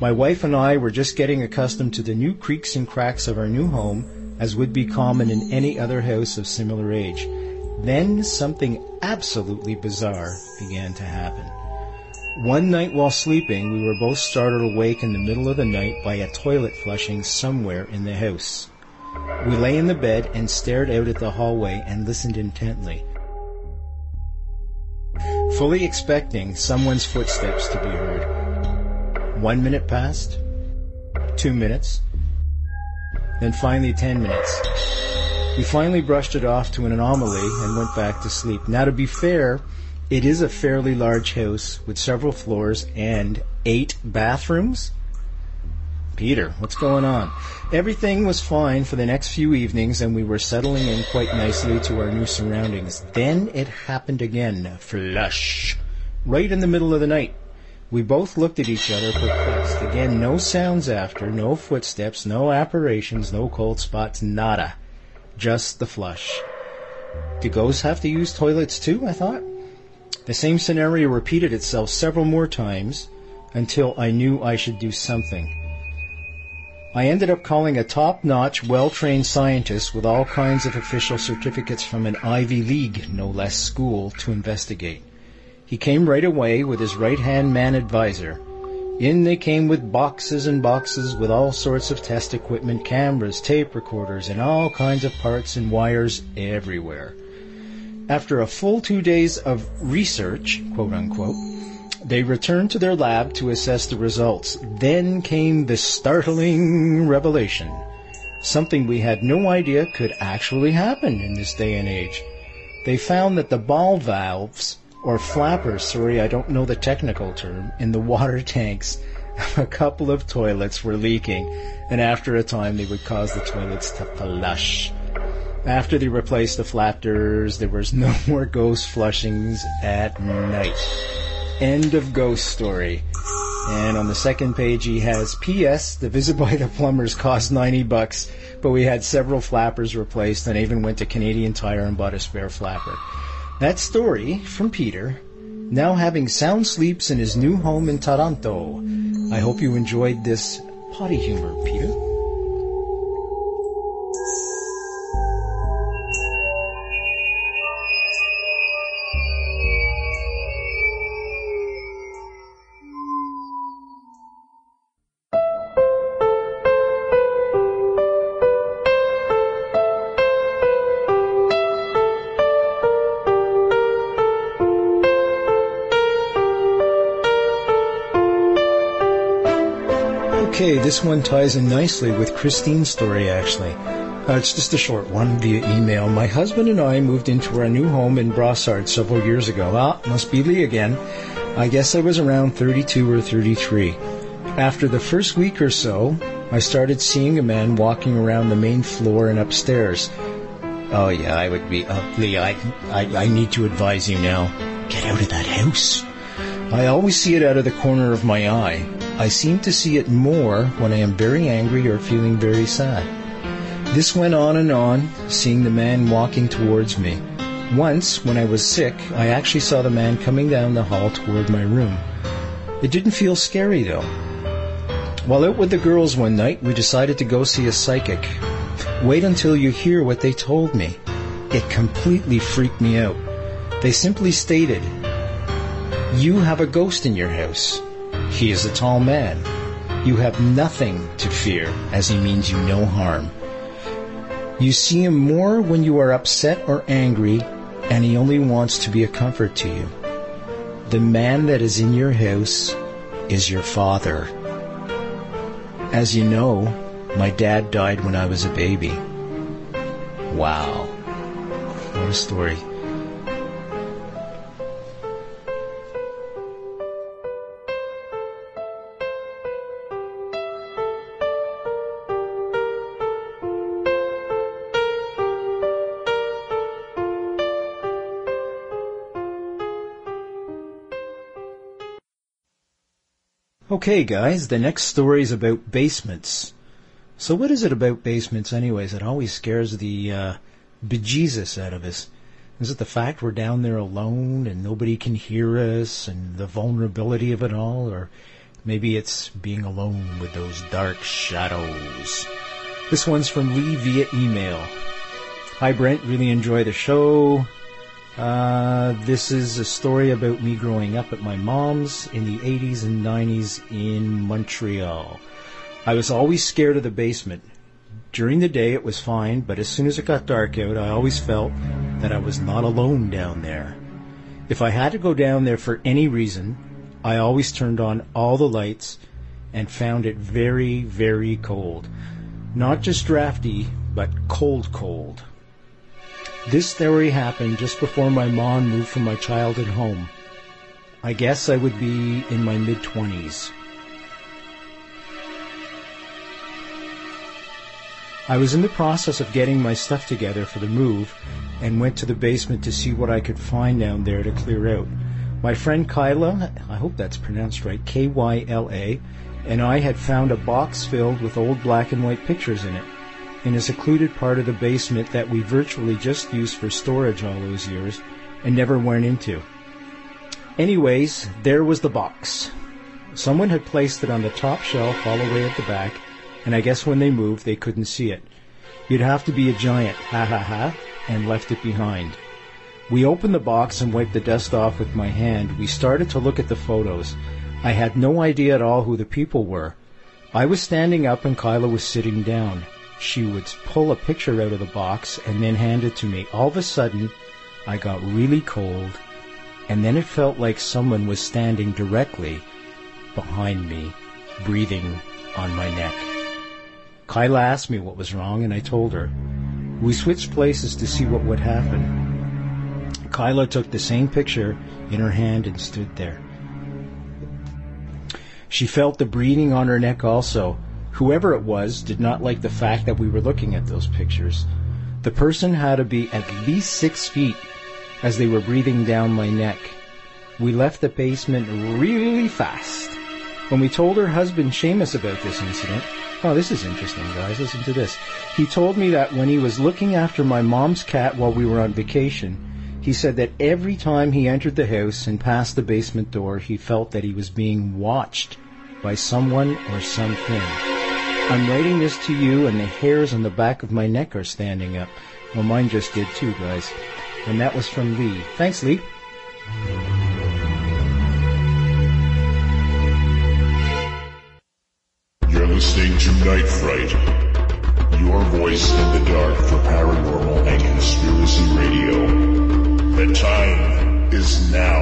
My wife and I were just getting accustomed to the new creaks and cracks of our new home, as would be common in any other house of similar age. Then something absolutely bizarre began to happen. One night while sleeping, we were both startled awake in the middle of the night by a toilet flushing somewhere in the house. We lay in the bed and stared out at the hallway and listened intently, fully expecting someone's footsteps to be heard. One minute passed, two minutes, then finally ten minutes. We finally brushed it off to an anomaly and went back to sleep. Now, to be fair, it is a fairly large house with several floors and eight bathrooms. Peter, what's going on? Everything was fine for the next few evenings and we were settling in quite nicely to our new surroundings. Then it happened again. Flush. Right in the middle of the night. We both looked at each other perplexed. Again, no sounds after, no footsteps, no apparitions, no cold spots, nada. Just the flush. Do ghosts have to use toilets too? I thought. The same scenario repeated itself several more times until I knew I should do something. I ended up calling a top-notch, well-trained scientist with all kinds of official certificates from an Ivy League, no less, school to investigate. He came right away with his right-hand man advisor. In they came with boxes and boxes with all sorts of test equipment, cameras, tape recorders, and all kinds of parts and wires everywhere. After a full two days of research, quote unquote, they returned to their lab to assess the results. Then came the startling revelation. Something we had no idea could actually happen in this day and age. They found that the ball valves, or flappers, sorry, I don't know the technical term, in the water tanks a couple of toilets were leaking, and after a time they would cause the toilets to flush. After they replaced the flappers, there was no more ghost flushings at night. End of ghost story. And on the second page he has P.S. The visit by the plumbers cost 90 bucks, but we had several flappers replaced and even went to Canadian Tire and bought a spare flapper. That story from Peter, now having sound sleeps in his new home in Toronto. I hope you enjoyed this potty humor, Peter. Okay, this one ties in nicely with Christine's story, actually. Uh, it's just a short one via email. My husband and I moved into our new home in Brossard several years ago. Ah, must be Lee again. I guess I was around 32 or 33. After the first week or so, I started seeing a man walking around the main floor and upstairs. Oh yeah, I would be, uh, Lee, I, I, I need to advise you now. Get out of that house. I always see it out of the corner of my eye. I seem to see it more when I am very angry or feeling very sad. This went on and on, seeing the man walking towards me. Once, when I was sick, I actually saw the man coming down the hall toward my room. It didn't feel scary though. While out with the girls one night, we decided to go see a psychic. Wait until you hear what they told me. It completely freaked me out. They simply stated, You have a ghost in your house. He is a tall man. You have nothing to fear, as he means you no harm. You see him more when you are upset or angry, and he only wants to be a comfort to you. The man that is in your house is your father. As you know, my dad died when I was a baby. Wow. What a story. Okay, guys, the next story is about basements. So, what is it about basements, anyways? It always scares the uh, bejesus out of us. Is it the fact we're down there alone and nobody can hear us and the vulnerability of it all? Or maybe it's being alone with those dark shadows. This one's from Lee via email. Hi Brent, really enjoy the show. Uh, this is a story about me growing up at my mom's in the 80s and 90s in Montreal. I was always scared of the basement. During the day it was fine, but as soon as it got dark out, I always felt that I was not alone down there. If I had to go down there for any reason, I always turned on all the lights and found it very, very cold. Not just drafty, but cold, cold. This theory happened just before my mom moved from my childhood home. I guess I would be in my mid 20s. I was in the process of getting my stuff together for the move and went to the basement to see what I could find down there to clear out. My friend Kyla, I hope that's pronounced right, K Y L A, and I had found a box filled with old black and white pictures in it in a secluded part of the basement that we virtually just used for storage all those years and never went into. Anyways, there was the box. Someone had placed it on the top shelf all the way at the back, and I guess when they moved, they couldn't see it. You'd have to be a giant, ha ha ha, and left it behind. We opened the box and wiped the dust off with my hand. We started to look at the photos. I had no idea at all who the people were. I was standing up and Kyla was sitting down she would pull a picture out of the box and then hand it to me. All of a sudden, I got really cold, and then it felt like someone was standing directly behind me, breathing on my neck. Kyla asked me what was wrong, and I told her. We switched places to see what would happen. Kyla took the same picture in her hand and stood there. She felt the breathing on her neck also, Whoever it was did not like the fact that we were looking at those pictures. The person had to be at least six feet as they were breathing down my neck. We left the basement really fast. When we told her husband Seamus about this incident, oh, this is interesting, guys, listen to this. He told me that when he was looking after my mom's cat while we were on vacation, he said that every time he entered the house and passed the basement door, he felt that he was being watched by someone or something. I'm writing this to you, and the hairs on the back of my neck are standing up. Well, mine just did too, guys. And that was from Lee. Thanks, Lee. You're listening to Night Fright, your voice in the dark for paranormal and conspiracy radio. The time is now.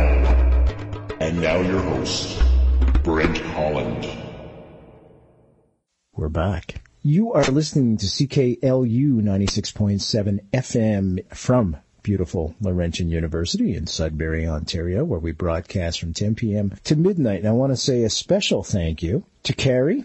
And now your host, Brent Holland. We're back. You are listening to CKLU 96.7 FM from beautiful Laurentian University in Sudbury, Ontario, where we broadcast from 10 p.m. to midnight. And I want to say a special thank you to Carrie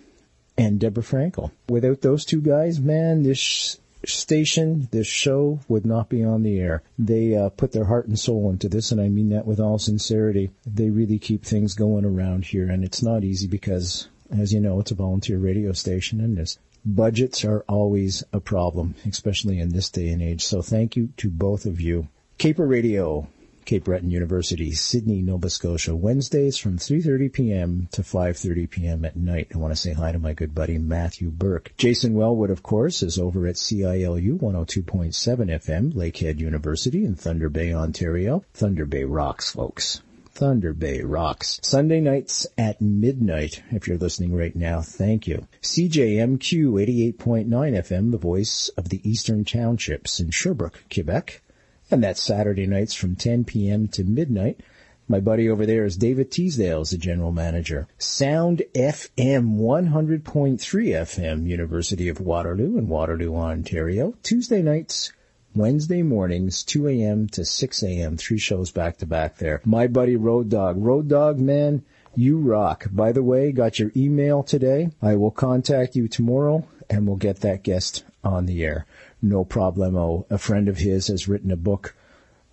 and Deborah Frankel. Without those two guys, man, this station, this show would not be on the air. They uh, put their heart and soul into this, and I mean that with all sincerity. They really keep things going around here, and it's not easy because as you know, it's a volunteer radio station and this budgets are always a problem, especially in this day and age. So thank you to both of you. Caper Radio, Cape Breton University, Sydney, Nova Scotia, Wednesdays from 3.30 p.m. to 5.30 p.m. at night. I want to say hi to my good buddy Matthew Burke. Jason Wellwood, of course, is over at CILU 102.7 FM, Lakehead University in Thunder Bay, Ontario. Thunder Bay rocks, folks. Thunder Bay rocks. Sunday nights at midnight, if you're listening right now, thank you. CJMQ 88.9 FM, the voice of the Eastern Townships in Sherbrooke, Quebec. And that's Saturday nights from 10 p.m. to midnight. My buddy over there is David Teasdale, is the general manager. Sound FM 100.3 FM, University of Waterloo in Waterloo, Ontario. Tuesday nights Wednesday mornings, 2 a.m. to 6 a.m., three shows back to back there. My buddy Road Dog. Road Dog, man, you rock. By the way, got your email today. I will contact you tomorrow and we'll get that guest on the air. No problemo. A friend of his has written a book.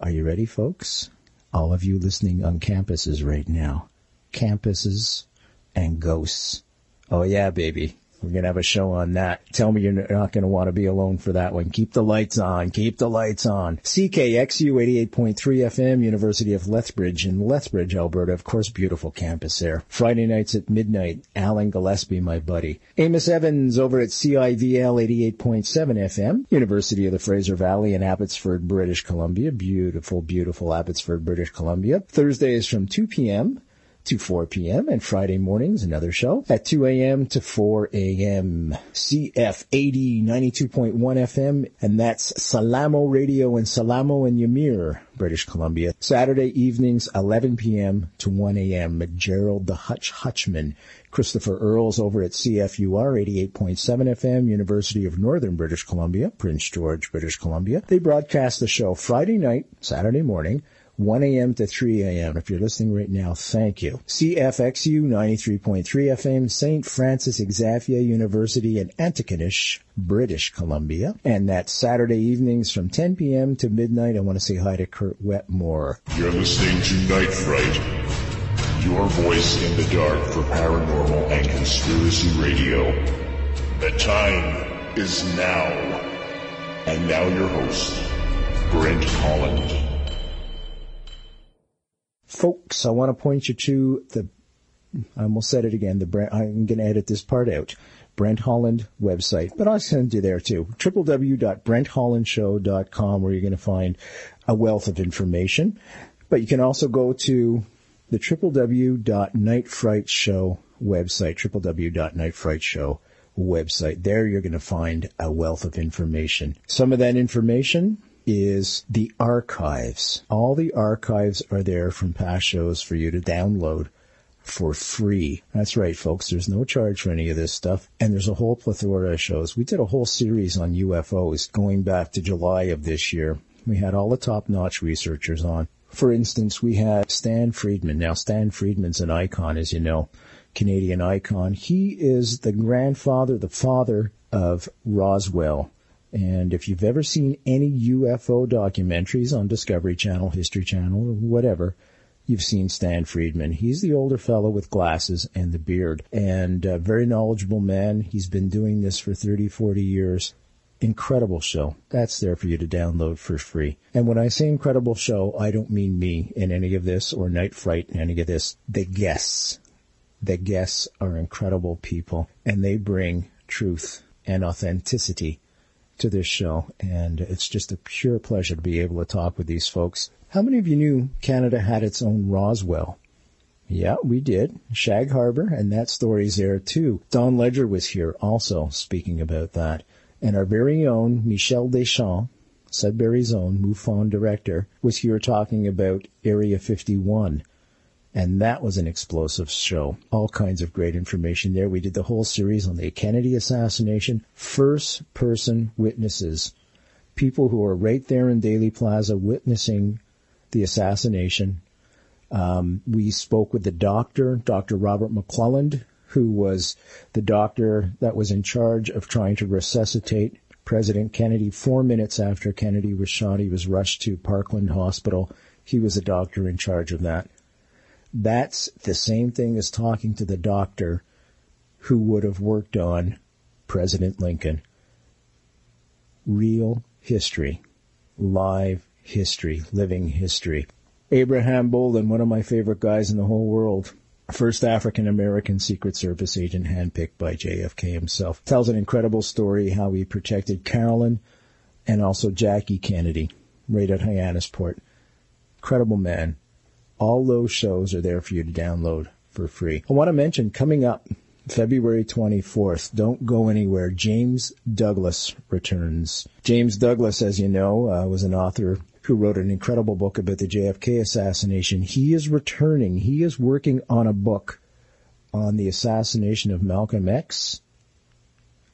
Are you ready, folks? All of you listening on campuses right now. Campuses and ghosts. Oh yeah, baby. We're going to have a show on that. Tell me you're not going to want to be alone for that one. Keep the lights on. Keep the lights on. CKXU 88.3 FM, University of Lethbridge in Lethbridge, Alberta. Of course, beautiful campus there. Friday nights at midnight. Alan Gillespie, my buddy. Amos Evans over at CIVL 88.7 FM, University of the Fraser Valley in Abbotsford, British Columbia. Beautiful, beautiful Abbotsford, British Columbia. Thursdays from 2 p.m to 4 p.m. and Friday mornings another show at 2 a.m. to 4 a.m. CF 80 92.1 FM and that's Salamo Radio in Salamo and Ymir, British Columbia. Saturday evenings 11 p.m. to 1 a.m. Gerald the Hutch Hutchman. Christopher Earls over at CFUR 88.7 FM, University of Northern British Columbia, Prince George, British Columbia. They broadcast the show Friday night, Saturday morning, 1 a.m. to 3 a.m. If you're listening right now, thank you. CFXU 93.3 FM, St. Francis Xavier University in Antigonish, British Columbia. And that's Saturday evenings from 10 p.m. to midnight. I want to say hi to Kurt Wetmore. You're listening to Night Fright, your voice in the dark for paranormal and conspiracy radio. The time is now. And now your host, Brent Holland. Folks, I want to point you to the, I almost said it again, the I'm going to edit this part out. Brent Holland website, but I'll send you there too. www.brenthollandshow.com where you're going to find a wealth of information. But you can also go to the www.nightfrightshow website, www.nightfrightshow website. There you're going to find a wealth of information. Some of that information is the archives. All the archives are there from past shows for you to download for free. That's right, folks. There's no charge for any of this stuff. And there's a whole plethora of shows. We did a whole series on UFOs going back to July of this year. We had all the top-notch researchers on. For instance, we had Stan Friedman. Now, Stan Friedman's an icon, as you know, Canadian icon. He is the grandfather, the father of Roswell. And if you've ever seen any UFO documentaries on Discovery Channel, History Channel, or whatever, you've seen Stan Friedman. He's the older fellow with glasses and the beard and a very knowledgeable man. He's been doing this for 30, 40 years. Incredible show. That's there for you to download for free. And when I say incredible show, I don't mean me in any of this or Night Fright in any of this. The guests. The guests are incredible people and they bring truth and authenticity to this show, and it's just a pure pleasure to be able to talk with these folks. How many of you knew Canada had its own Roswell? Yeah, we did. Shag Harbor, and that story's there too. Don Ledger was here also speaking about that. And our very own Michel Deschamps, Sudbury's own MUFON director, was here talking about Area 51 and that was an explosive show. All kinds of great information there. We did the whole series on the Kennedy assassination. First person witnesses. People who are right there in Dealey Plaza witnessing the assassination. Um, we spoke with the doctor, Dr. Robert McClelland, who was the doctor that was in charge of trying to resuscitate President Kennedy. Four minutes after Kennedy was shot, he was rushed to Parkland Hospital. He was the doctor in charge of that. That's the same thing as talking to the doctor who would have worked on President Lincoln. Real history. Live history. Living history. Abraham Bolden, one of my favorite guys in the whole world. First African American Secret Service agent handpicked by JFK himself. Tells an incredible story how he protected Caroline and also Jackie Kennedy right at Hyannisport. Incredible man. All those shows are there for you to download for free. I want to mention coming up February 24th, don't go anywhere. James Douglas returns. James Douglas, as you know, uh, was an author who wrote an incredible book about the JFK assassination. He is returning. He is working on a book on the assassination of Malcolm X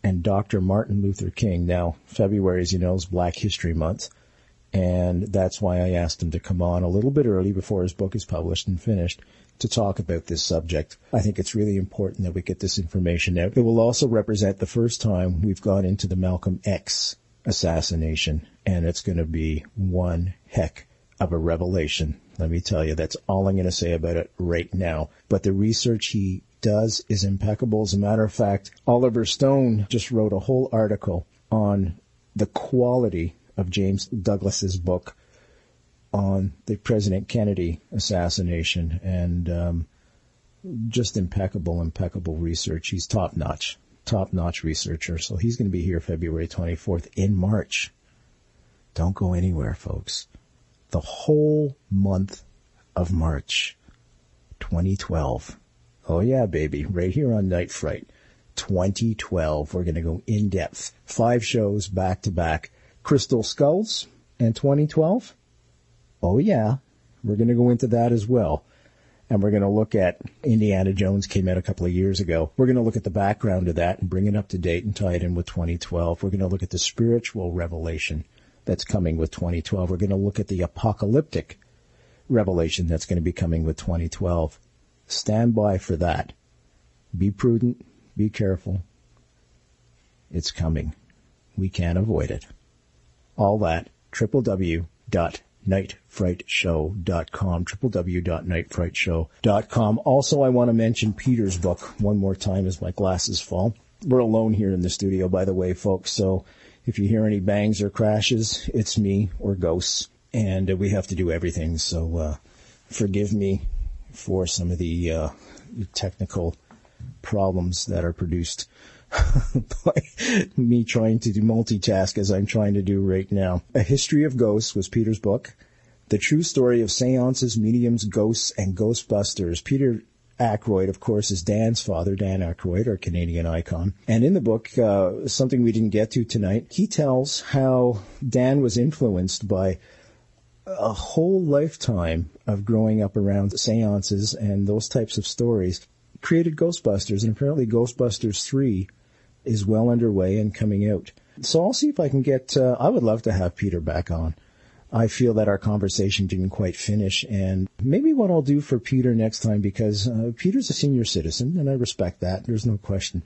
and Dr. Martin Luther King. Now, February, as you know, is Black History Month. And that's why I asked him to come on a little bit early before his book is published and finished to talk about this subject. I think it's really important that we get this information out. It will also represent the first time we've gone into the Malcolm X assassination, and it's going to be one heck of a revelation. Let me tell you, that's all I'm going to say about it right now. But the research he does is impeccable. As a matter of fact, Oliver Stone just wrote a whole article on the quality of James Douglas's book on the President Kennedy assassination and um, just impeccable, impeccable research. He's top notch, top notch researcher. So he's going to be here February 24th in March. Don't go anywhere, folks. The whole month of March 2012. Oh yeah, baby, right here on Night Fright. 2012. We're going to go in depth. Five shows back to back. Crystal Skulls and 2012. Oh yeah, we're going to go into that as well. And we're going to look at Indiana Jones came out a couple of years ago. We're going to look at the background of that and bring it up to date and tie it in with 2012. We're going to look at the spiritual revelation that's coming with 2012. We're going to look at the apocalyptic revelation that's going to be coming with 2012. Stand by for that. Be prudent. Be careful. It's coming. We can't avoid it. All that. www nightfrightshow.com, www.nightfrightshow.com. Also, I want to mention Peter's book one more time as my glasses fall. We're alone here in the studio, by the way, folks, so if you hear any bangs or crashes, it's me or ghosts, and uh, we have to do everything, so uh, forgive me for some of the uh, technical problems that are produced by me trying to do multitask as I'm trying to do right now. A History of Ghosts was Peter's book. The True Story of Seances, Mediums, Ghosts, and Ghostbusters. Peter Aykroyd, of course, is Dan's father, Dan Aykroyd, our Canadian icon. And in the book, uh, something we didn't get to tonight, he tells how Dan was influenced by a whole lifetime of growing up around seances and those types of stories created Ghostbusters, and apparently Ghostbusters 3 is well underway and coming out. So I'll see if I can get, uh, I would love to have Peter back on. I feel that our conversation didn't quite finish and maybe what I'll do for Peter next time because uh, Peter's a senior citizen and I respect that. There's no question.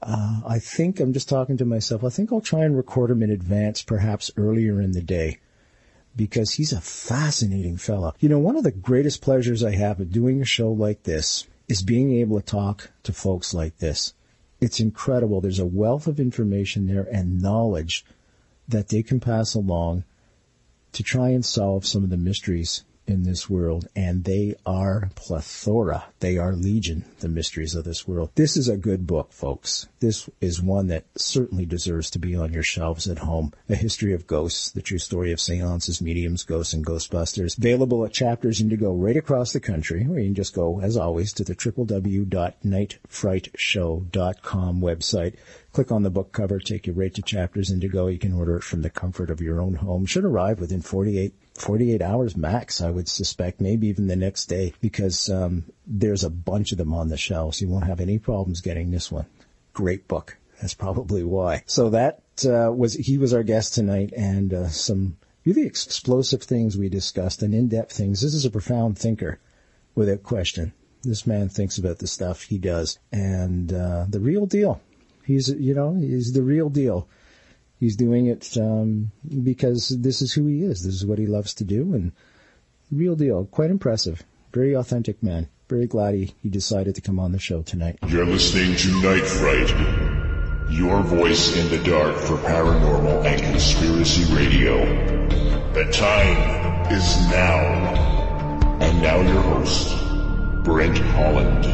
Uh, I think I'm just talking to myself. I think I'll try and record him in advance, perhaps earlier in the day because he's a fascinating fella. You know, one of the greatest pleasures I have of doing a show like this is being able to talk to folks like this it's incredible. There's a wealth of information there and knowledge that they can pass along to try and solve some of the mysteries in this world, and they are plethora. They are legion, the mysteries of this world. This is a good book, folks. This is one that certainly deserves to be on your shelves at home. A History of Ghosts, the true story of seances, mediums, ghosts, and ghostbusters. Available at Chapters Indigo right across the country, or you can just go, as always, to the www.nightfrightshow.com website. Click on the book cover, take you right to Chapters Indigo. You can order it from the comfort of your own home. Should arrive within 48 48 hours max, I would suspect, maybe even the next day, because um, there's a bunch of them on the shelves. You won't have any problems getting this one. Great book. That's probably why. So that uh, was he was our guest tonight, and uh, some really explosive things we discussed and in-depth things. This is a profound thinker, without question. This man thinks about the stuff he does, and uh, the real deal. He's you know he's the real deal. He's doing it um, because this is who he is. This is what he loves to do, and real deal. Quite impressive. Very authentic man. Very glad he, he decided to come on the show tonight. You're listening to Night Fright, your voice in the dark for paranormal and conspiracy radio. The time is now. And now your host, Brent Holland.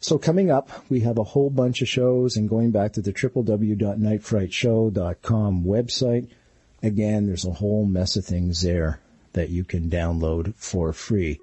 So coming up, we have a whole bunch of shows and going back to the www.nightfrightshow.com website. Again, there's a whole mess of things there that you can download for free.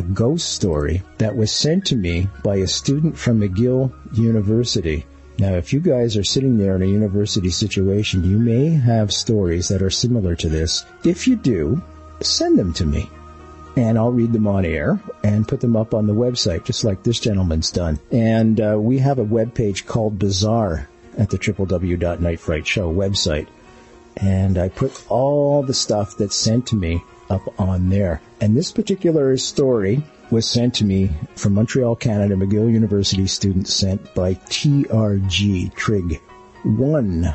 A ghost story that was sent to me by a student from McGill University. Now, if you guys are sitting there in a university situation, you may have stories that are similar to this. If you do, send them to me and I'll read them on air and put them up on the website, just like this gentleman's done. And uh, we have a web page called Bizarre at the www.nightfright show website. And I put all the stuff that's sent to me up on there. And this particular story was sent to me from Montreal, Canada, McGill University students sent by TRG Trig. One,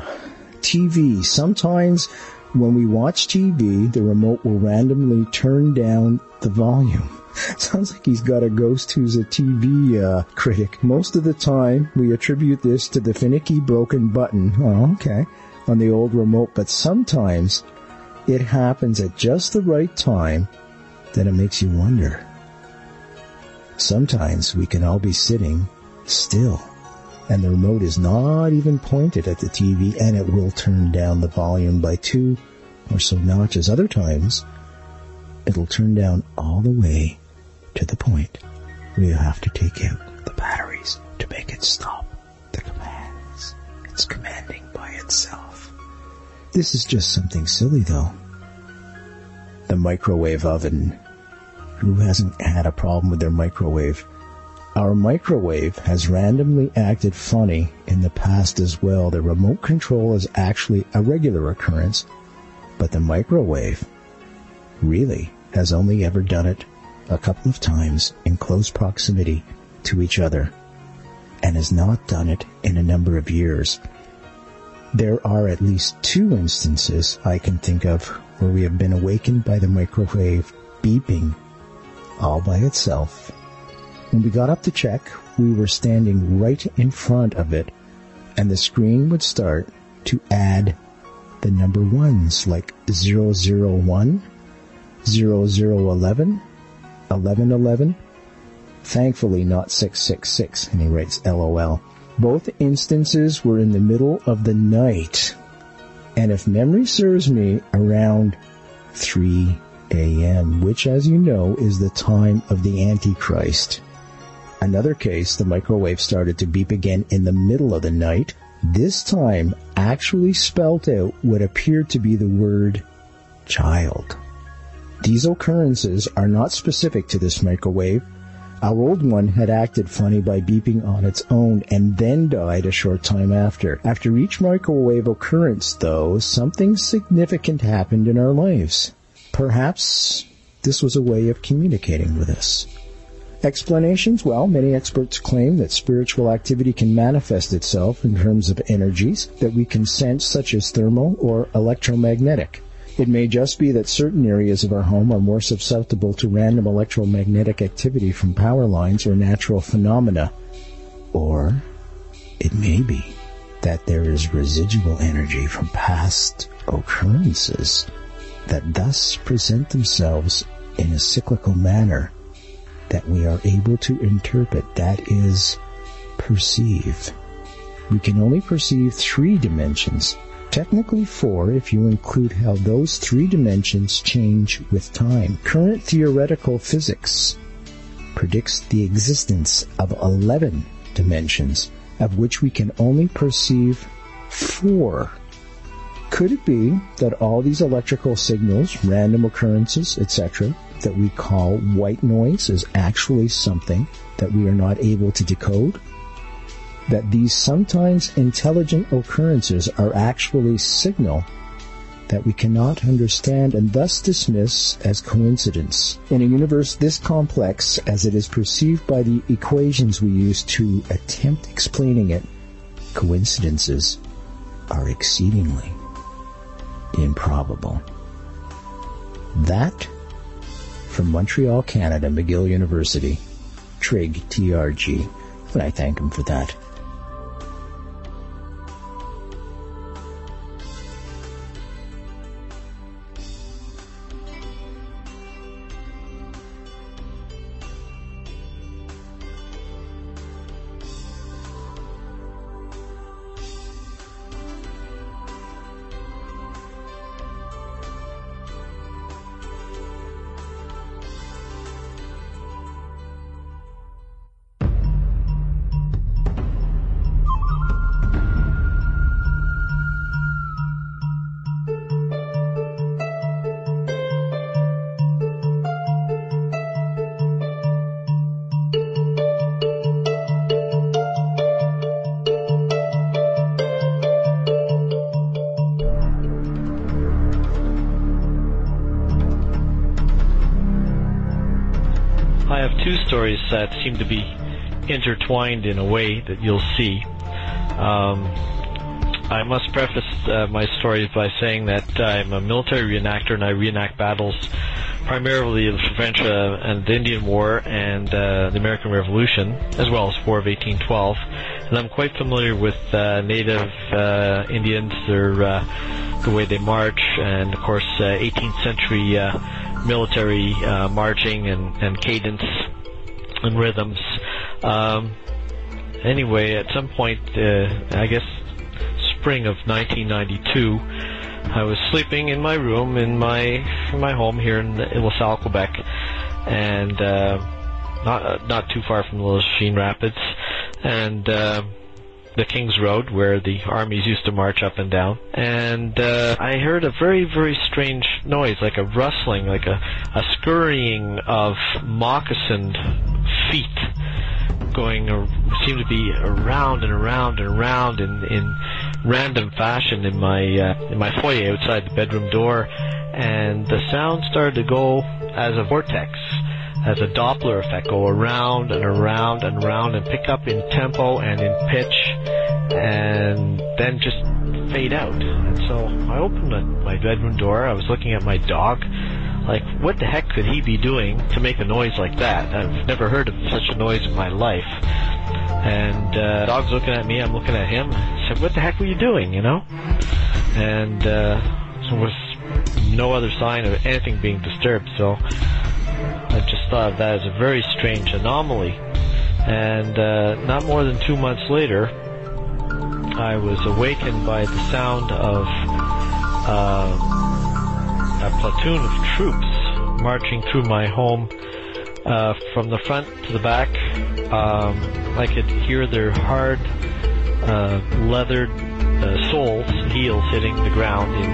TV. Sometimes when we watch TV, the remote will randomly turn down the volume. Sounds like he's got a ghost who's a TV uh, critic. Most of the time, we attribute this to the finicky broken button. Oh, okay. On the old remote, but sometimes it happens at just the right time that it makes you wonder. Sometimes we can all be sitting still and the remote is not even pointed at the TV and it will turn down the volume by two or so notches. Other times, it'll turn down all the way to the point where you have to take out the batteries to make it stop the commands. It's commanding by itself. This is just something silly though. The microwave oven. Who hasn't had a problem with their microwave? Our microwave has randomly acted funny in the past as well. The remote control is actually a regular occurrence, but the microwave really has only ever done it a couple of times in close proximity to each other and has not done it in a number of years. There are at least two instances I can think of where we have been awakened by the microwave beeping all by itself when we got up to check, we were standing right in front of it, and the screen would start to add the number ones like 001, 0011, 1111. Thankfully not 666, and he writes LOL. Both instances were in the middle of the night, and if memory serves me, around 3 a.m., which as you know is the time of the Antichrist. Another case, the microwave started to beep again in the middle of the night. This time actually spelt out what appeared to be the word child. These occurrences are not specific to this microwave. Our old one had acted funny by beeping on its own and then died a short time after. After each microwave occurrence, though, something significant happened in our lives. Perhaps this was a way of communicating with us. Explanations? Well, many experts claim that spiritual activity can manifest itself in terms of energies that we can sense, such as thermal or electromagnetic. It may just be that certain areas of our home are more susceptible to random electromagnetic activity from power lines or natural phenomena. Or it may be that there is residual energy from past occurrences that thus present themselves in a cyclical manner that we are able to interpret, that is, perceive. We can only perceive three dimensions, technically four if you include how those three dimensions change with time. Current theoretical physics predicts the existence of 11 dimensions, of which we can only perceive four. Could it be that all these electrical signals, random occurrences, etc., that we call white noise is actually something that we are not able to decode? That these sometimes intelligent occurrences are actually signal that we cannot understand and thus dismiss as coincidence. In a universe this complex as it is perceived by the equations we use to attempt explaining it, coincidences are exceedingly improbable. That from Montreal, Canada, McGill University, Trig, TRG, and I thank him for that. That seem to be intertwined in a way that you'll see. Um, I must preface uh, my stories by saying that I'm a military reenactor and I reenact battles primarily of the French uh, and the Indian War and uh, the American Revolution, as well as War of 1812. And I'm quite familiar with uh, native uh, Indians, their uh, the way they march, and of course 18th century military marching and, and cadence and rhythms. Um, anyway, at some point, I guess spring of 1992. I was sleeping in my room in my in my home here in, LaSalle, Quebec, and uh, not uh, not too far from the Lachine Rapids, and uh, the Kings Road where the armies used to march up and down. And uh, I heard a very very strange noise, like a rustling, like a a scurrying of moccasined feet going seemed to be around and around and around in in random fashion in my uh, in my foyer outside the bedroom door, and the sound started to go as a vortex, as a Doppler effect, go around and around and around, and pick up in tempo and in pitch, and then just fade out. And so I opened my bedroom door. I was looking at my dog. Like, what the heck could he be doing to make a noise like that? I've never heard of such a noise in my life. And uh, dog's looking at me, I'm looking at him. I said, "What the heck were you doing?" You know. And uh, there was no other sign of anything being disturbed. So I just thought of that as a very strange anomaly. And uh, not more than two months later, I was awakened by the sound of uh, a platoon of troops marching through my home uh, from the front to the back. Um, I could hear their hard, uh, leathered uh, soles, heels hitting the ground in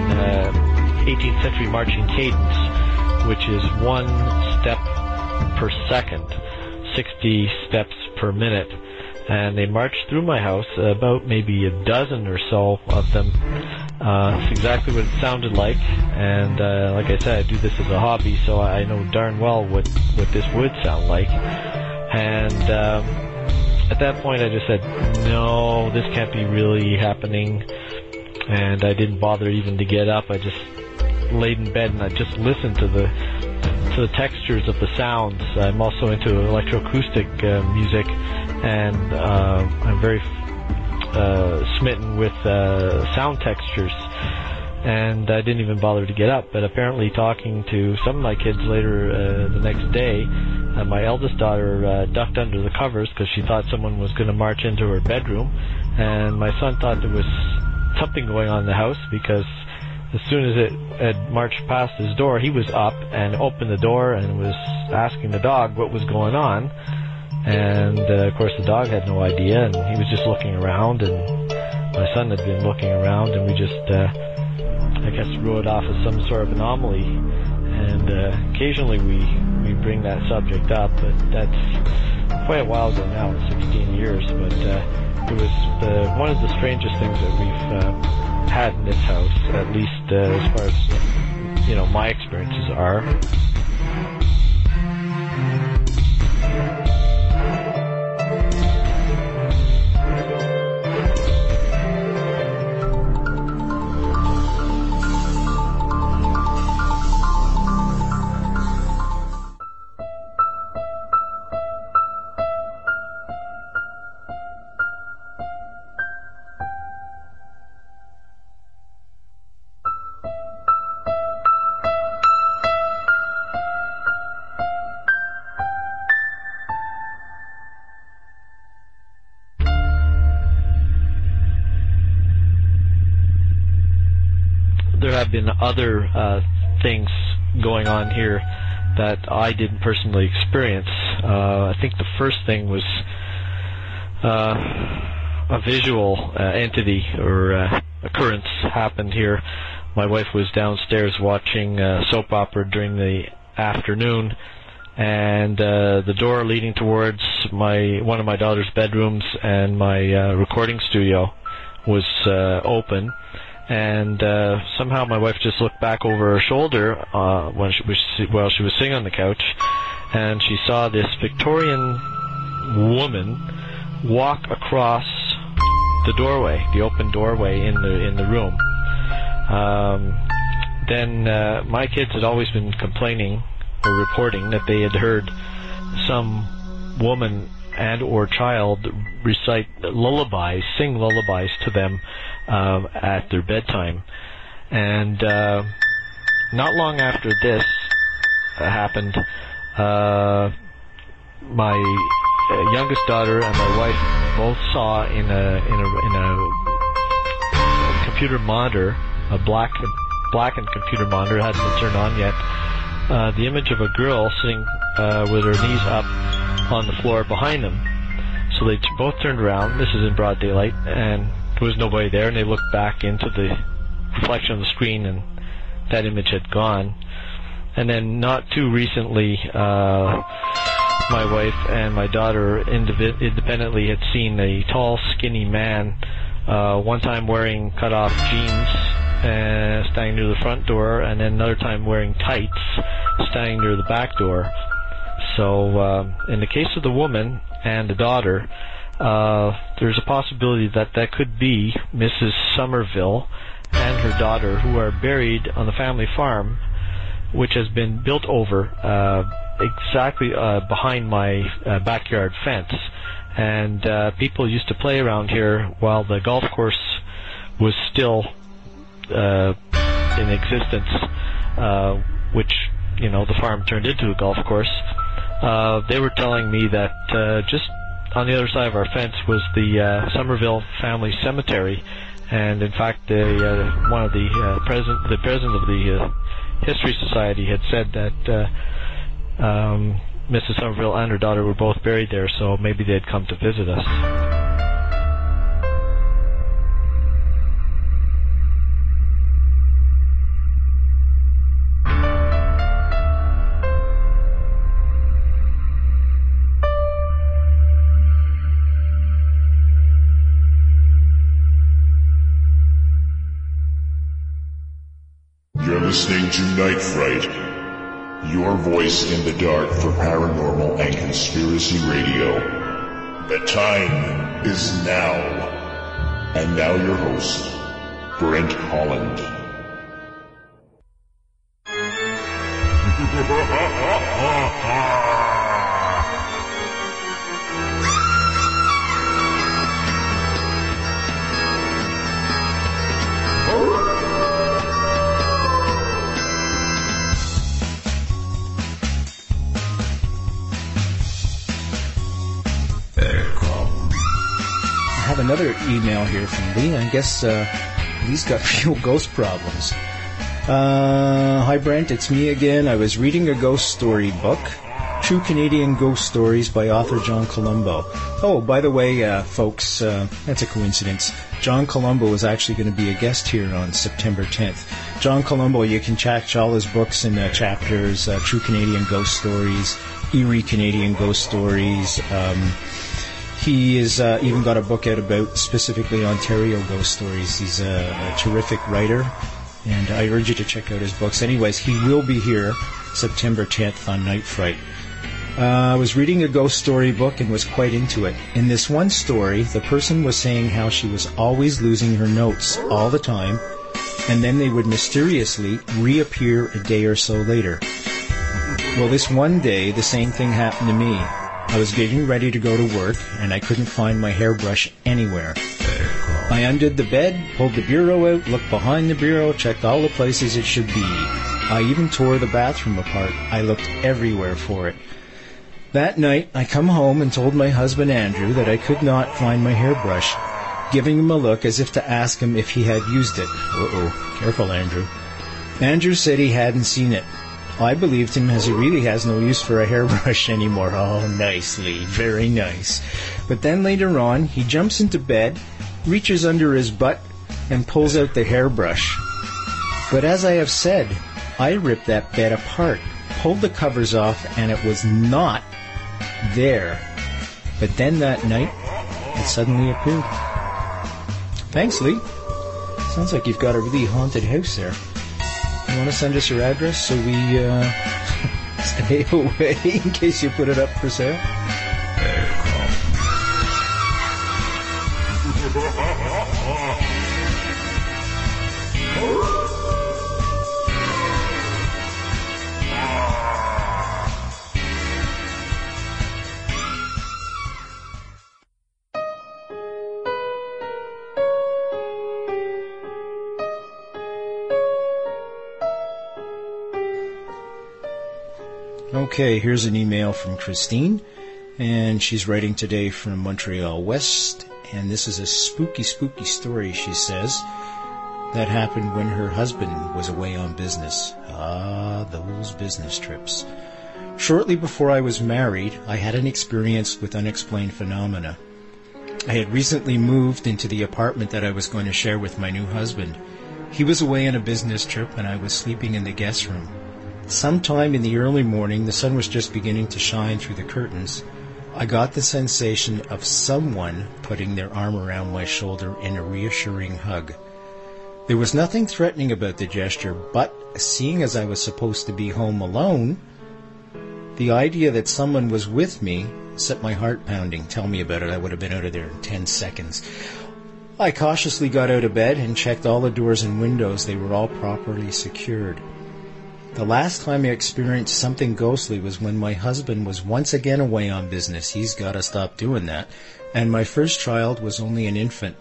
18th uh, century marching cadence, which is one step per second, 60 steps per minute. And they marched through my house, about maybe a dozen or so of them uh, it's exactly what it sounded like, and uh, like I said, I do this as a hobby, so I know darn well what what this would sound like. And um, at that point, I just said, no, this can't be really happening. And I didn't bother even to get up. I just laid in bed and I just listened to the to the textures of the sounds. I'm also into electroacoustic uh, music, and uh, I'm very uh, smitten with uh, sound textures, and I didn't even bother to get up. But apparently, talking to some of my kids later uh, the next day, uh, my eldest daughter ducked under the covers because she thought someone was going to march into her bedroom, and my son thought there was something going on in the house because as soon as it had marched past his door, he was up and opened the door and was asking the dog what was going on. And uh, of course, the dog had no idea, and he was just looking around. And my son had been looking around, and we just, uh, I guess, wrote it off as some sort of anomaly. And uh, occasionally we we bring that subject up, but that's quite a while ago now, 16 years. But uh, it was the, one of the strangest things that we've uh, had in this house, at least uh, as far as you know my experiences are. Been other uh, things going on here that I didn't personally experience. Uh, I think the first thing was uh, a visual uh, entity or uh, occurrence happened here. My wife was downstairs watching uh, soap opera during the afternoon, and the door leading towards my one of my daughter's bedrooms and my recording studio was open and uh, somehow my wife just looked back over her shoulder uh, when she was while she was sitting on the couch, and she saw this Victorian woman walk across the doorway, the open doorway in the in the room. Um, then uh, my kids had always been complaining or reporting that they had heard some woman and or child recite lullabies, sing lullabies to them uh, at their bedtime. And uh, not long after this uh, happened, uh, my uh, youngest daughter and my wife both saw in a in a in a computer monitor, a black blackened computer monitor, it hadn't been turned on yet, uh, the image of a girl sitting uh, with her knees up on the floor behind them. So they t- both turned around. This is in broad daylight, and there was nobody there. And they looked back into the reflection of the screen, and that image had gone. And then, not too recently, uh, my wife and my daughter indiv- independently had seen a tall, skinny man, uh, one time wearing cut-off jeans, uh, standing near the front door, and then another time wearing tights, standing near the back door. So, uh, in the case of the woman and the daughter, uh, there's a possibility that that could be Mrs. Somerville and her daughter, who are buried on the family farm, which has been built over uh, exactly uh, behind my uh, backyard fence. And uh, people used to play around here while the golf course was still uh, in existence, uh, which you know the farm turned into a golf course. Uh, they were telling me that uh, just on the other side of our fence was the uh, Somerville Family Cemetery, and in fact, the, uh, one of the uh, president, the president of the uh, History Society, had said that uh, um, Mrs. Somerville and her daughter were both buried there, so maybe they'd come to visit us. Listening to Night Fright, your voice in the dark for paranormal and conspiracy radio. The time is now. And now your host, Brent Holland. I have another email here from Lee. I guess uh, Lee's got real ghost problems. Uh, hi Brent, it's me again. I was reading a ghost story book, True Canadian Ghost Stories by author John Colombo. Oh, by the way, uh, folks, uh, that's a coincidence. John Colombo is actually going to be a guest here on September 10th. John Colombo, you can catch all his books and uh, chapters, uh, True Canadian Ghost Stories, Eerie Canadian Ghost Stories. Um, he has uh, even got a book out about specifically Ontario ghost stories. He's a, a terrific writer, and I urge you to check out his books. Anyways, he will be here September 10th on Night Fright. Uh, I was reading a ghost story book and was quite into it. In this one story, the person was saying how she was always losing her notes all the time, and then they would mysteriously reappear a day or so later. Well, this one day, the same thing happened to me. I was getting ready to go to work, and I couldn't find my hairbrush anywhere. I undid the bed, pulled the bureau out, looked behind the bureau, checked all the places it should be. I even tore the bathroom apart. I looked everywhere for it. That night, I come home and told my husband Andrew that I could not find my hairbrush, giving him a look as if to ask him if he had used it. Uh-oh, careful, Andrew. Andrew said he hadn't seen it. I believed him as he really has no use for a hairbrush anymore. Oh, nicely, very nice. But then later on, he jumps into bed, reaches under his butt, and pulls out the hairbrush. But as I have said, I ripped that bed apart, pulled the covers off, and it was not there. But then that night, it suddenly appeared. Thanks, Lee. Sounds like you've got a really haunted house there. You want to send us your address so we uh, Stay away in case you put it up for sale. Okay, here's an email from Christine, and she's writing today from Montreal West, and this is a spooky, spooky story, she says, that happened when her husband was away on business. Ah, those business trips. Shortly before I was married, I had an experience with unexplained phenomena. I had recently moved into the apartment that I was going to share with my new husband. He was away on a business trip and I was sleeping in the guest room. Sometime in the early morning, the sun was just beginning to shine through the curtains. I got the sensation of someone putting their arm around my shoulder in a reassuring hug. There was nothing threatening about the gesture, but seeing as I was supposed to be home alone, the idea that someone was with me set my heart pounding. Tell me about it, I would have been out of there in ten seconds. I cautiously got out of bed and checked all the doors and windows. They were all properly secured. The last time I experienced something ghostly was when my husband was once again away on business. He's got to stop doing that. And my first child was only an infant.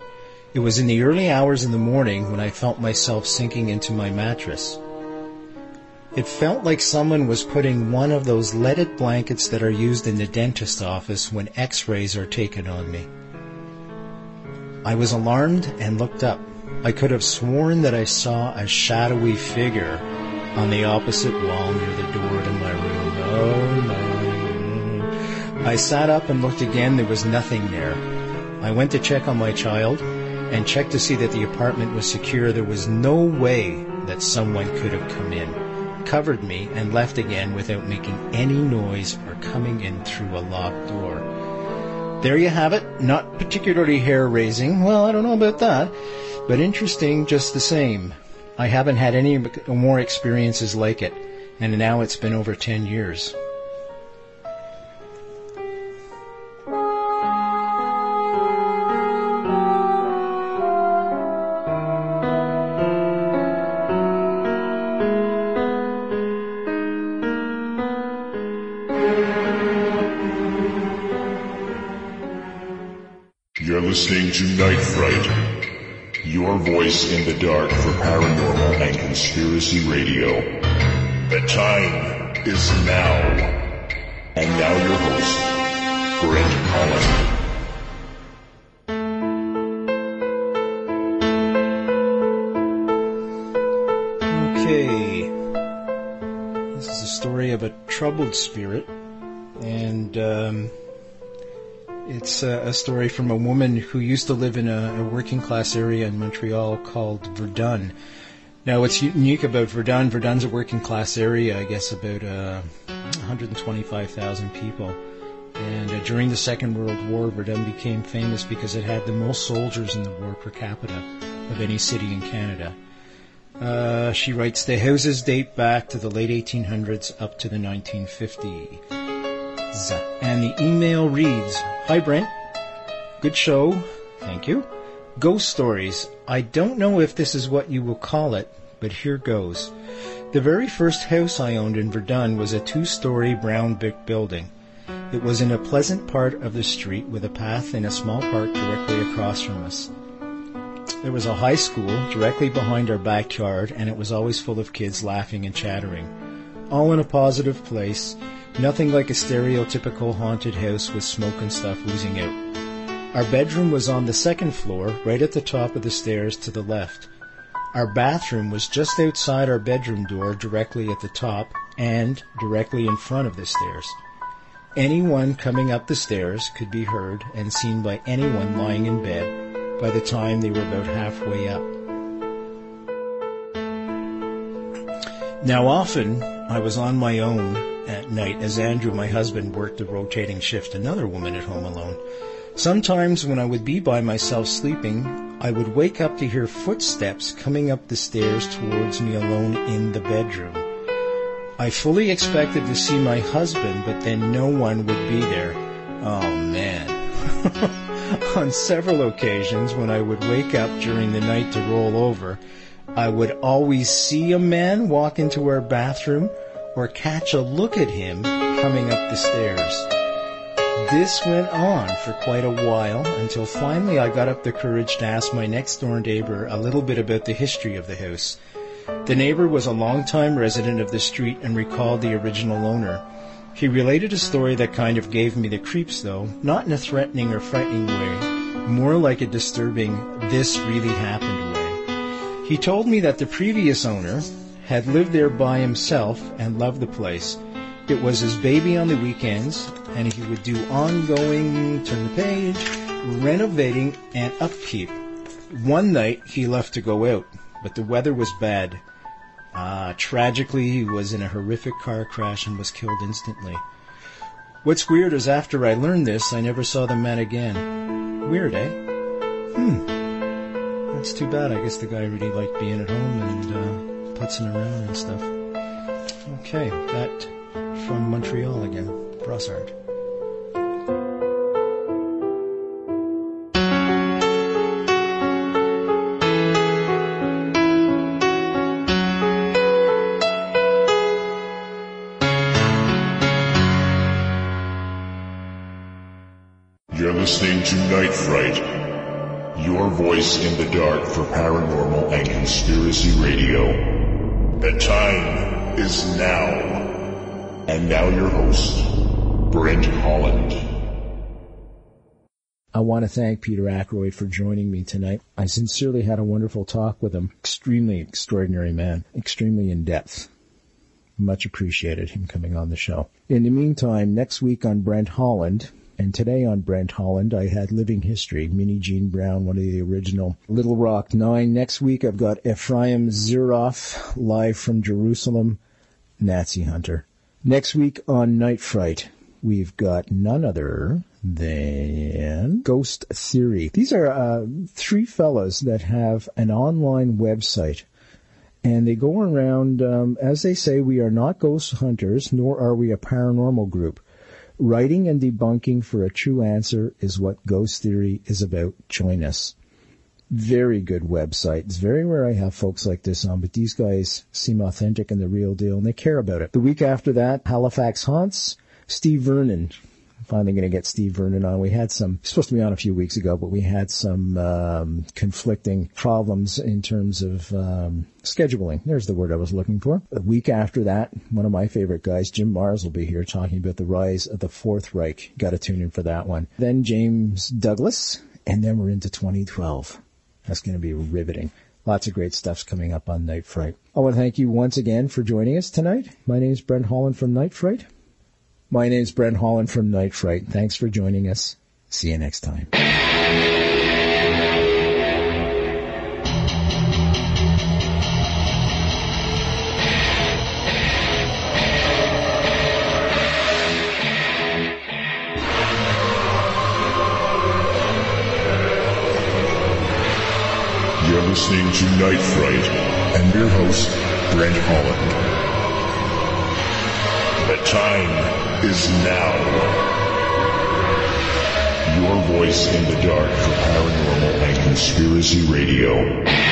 It was in the early hours in the morning when I felt myself sinking into my mattress. It felt like someone was putting one of those leaded blankets that are used in the dentist office when x-rays are taken on me. I was alarmed and looked up. I could have sworn that I saw a shadowy figure on the opposite wall near the door to my room. Oh no. I sat up and looked again. There was nothing there. I went to check on my child and checked to see that the apartment was secure. There was no way that someone could have come in, covered me, and left again without making any noise or coming in through a locked door. There you have it. Not particularly hair raising. Well, I don't know about that, but interesting just the same. I haven't had any more experiences like it, and now it's been over 10 years. You're listening to Night Fright your voice in the dark for paranormal and conspiracy radio. The time is now. And now your host, Brent Holland. Okay. This is a story of a troubled spirit, and um, it's a, a, story from a woman who used to live in a, a, working class area in Montreal called Verdun. Now, what's unique about Verdun, Verdun's a working class area, I guess about uh, 125,000 people. And uh, during the Second World War, Verdun became famous because it had the most soldiers in the war per capita of any city in Canada. Uh, she writes, the houses date back to the late 1800s up to the 1950s. And the email reads, Hi, Brent. Good show. Thank you. Ghost stories. I don't know if this is what you will call it, but here goes. The very first house I owned in Verdun was a two-story brown brick building. It was in a pleasant part of the street with a path in a small park directly across from us. There was a high school directly behind our backyard, and it was always full of kids laughing and chattering. All in a positive place, Nothing like a stereotypical haunted house with smoke and stuff oozing out. Our bedroom was on the second floor, right at the top of the stairs to the left. Our bathroom was just outside our bedroom door, directly at the top, and directly in front of the stairs. Anyone coming up the stairs could be heard and seen by anyone lying in bed by the time they were about halfway up. Now often I was on my own at night as Andrew, my husband, worked a rotating shift, another woman at home alone. Sometimes when I would be by myself sleeping, I would wake up to hear footsteps coming up the stairs towards me alone in the bedroom. I fully expected to see my husband, but then no one would be there. Oh man. On several occasions, when I would wake up during the night to roll over, I would always see a man walk into our bathroom or catch a look at him coming up the stairs. This went on for quite a while until finally I got up the courage to ask my next door neighbor a little bit about the history of the house. The neighbor was a long-time resident of the street and recalled the original owner. He related a story that kind of gave me the creeps though, not in a threatening or frightening way, more like a disturbing, this really happened way. He told me that the previous owner had lived there by himself and loved the place. It was his baby on the weekends, and he would do ongoing, turn the page, renovating and upkeep. One night he left to go out, but the weather was bad. Uh, tragically, he was in a horrific car crash and was killed instantly. What's weird is after I learned this, I never saw the man again. Weird, eh? Hmm. That's too bad. I guess the guy really liked being at home and uh, putzing around and stuff. Okay, that from Montreal again. Brossard. You're listening to Night Fright, your voice in the dark for paranormal and conspiracy radio. The time is now. And now your host, Brent Holland. I want to thank Peter Aykroyd for joining me tonight. I sincerely had a wonderful talk with him. Extremely extraordinary man, extremely in depth. Much appreciated him coming on the show. In the meantime, next week on Brent Holland, and today on Brent Holland, I had Living History, Minnijean Brown, one of the original Little Rock Nine. Next week, I've got Efraim Zuroff, live from Jerusalem, Nazi Hunter. Next week on Night Fright, we've got none other than Ghost Theory. These are uh, three fellows that have an online website. And they go around, um, as they say, we are not ghost hunters, nor are we a paranormal group. Writing and debunking for a true answer is what Ghost Theory is about. Join us. Very good website. It's very rare I have folks like this on, but these guys seem authentic and the real deal, and they care about it. The week after that, Halifax Haunts, Steve Vernon. Finally going to get Steve Vernon on. We had some, supposed to be on a few weeks ago, but we had some um, conflicting problems in terms of um, scheduling. There's the word I was looking for. A week after that, one of my favorite guys, Jim Marrs, will be here talking about the rise of the Fourth Reich. Got to tune in for that one. Then James Douglas, and then we're into 2012. That's going to be riveting. Lots of great stuff's coming up on Night Fright. I want to thank you once again for joining us tonight. My name is Brent Holland from Night Fright. My name's Brent Holland from Night Fright. Thanks for joining us. See you next time. You're listening to Night Fright and your host, Brent Holland. The time is now. Your voice in the dark for paranormal and conspiracy radio.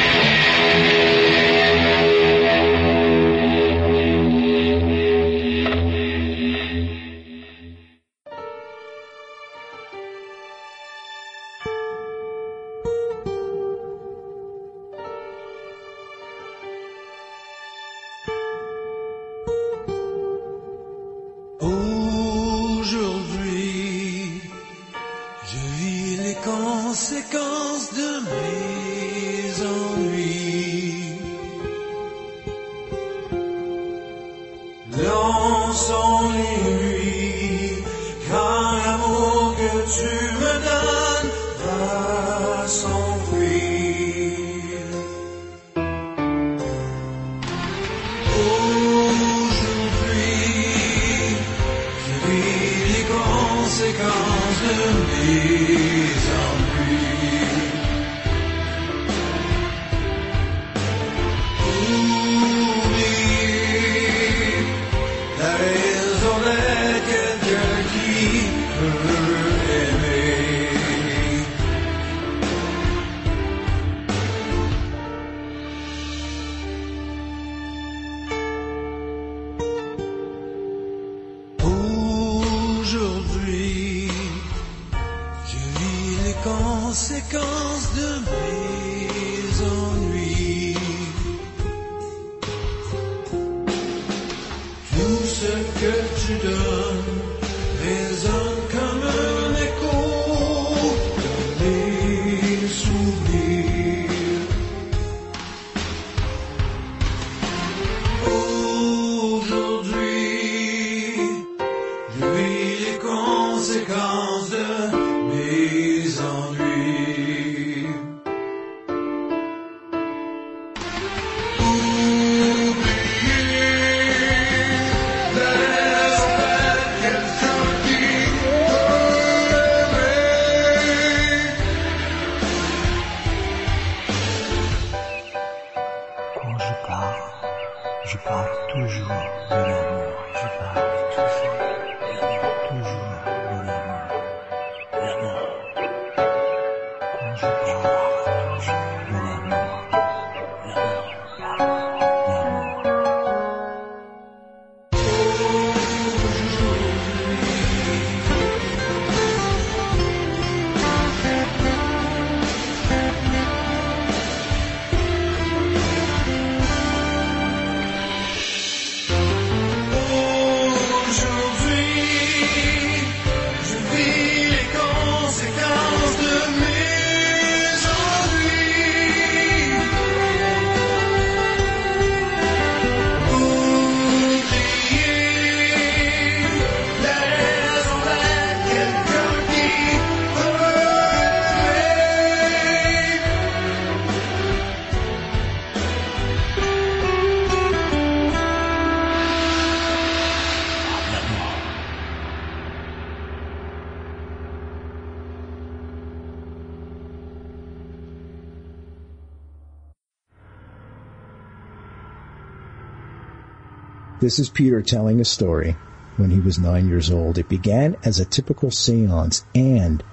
This is Peter telling a story when he was nine years old. It began as a typical seance, and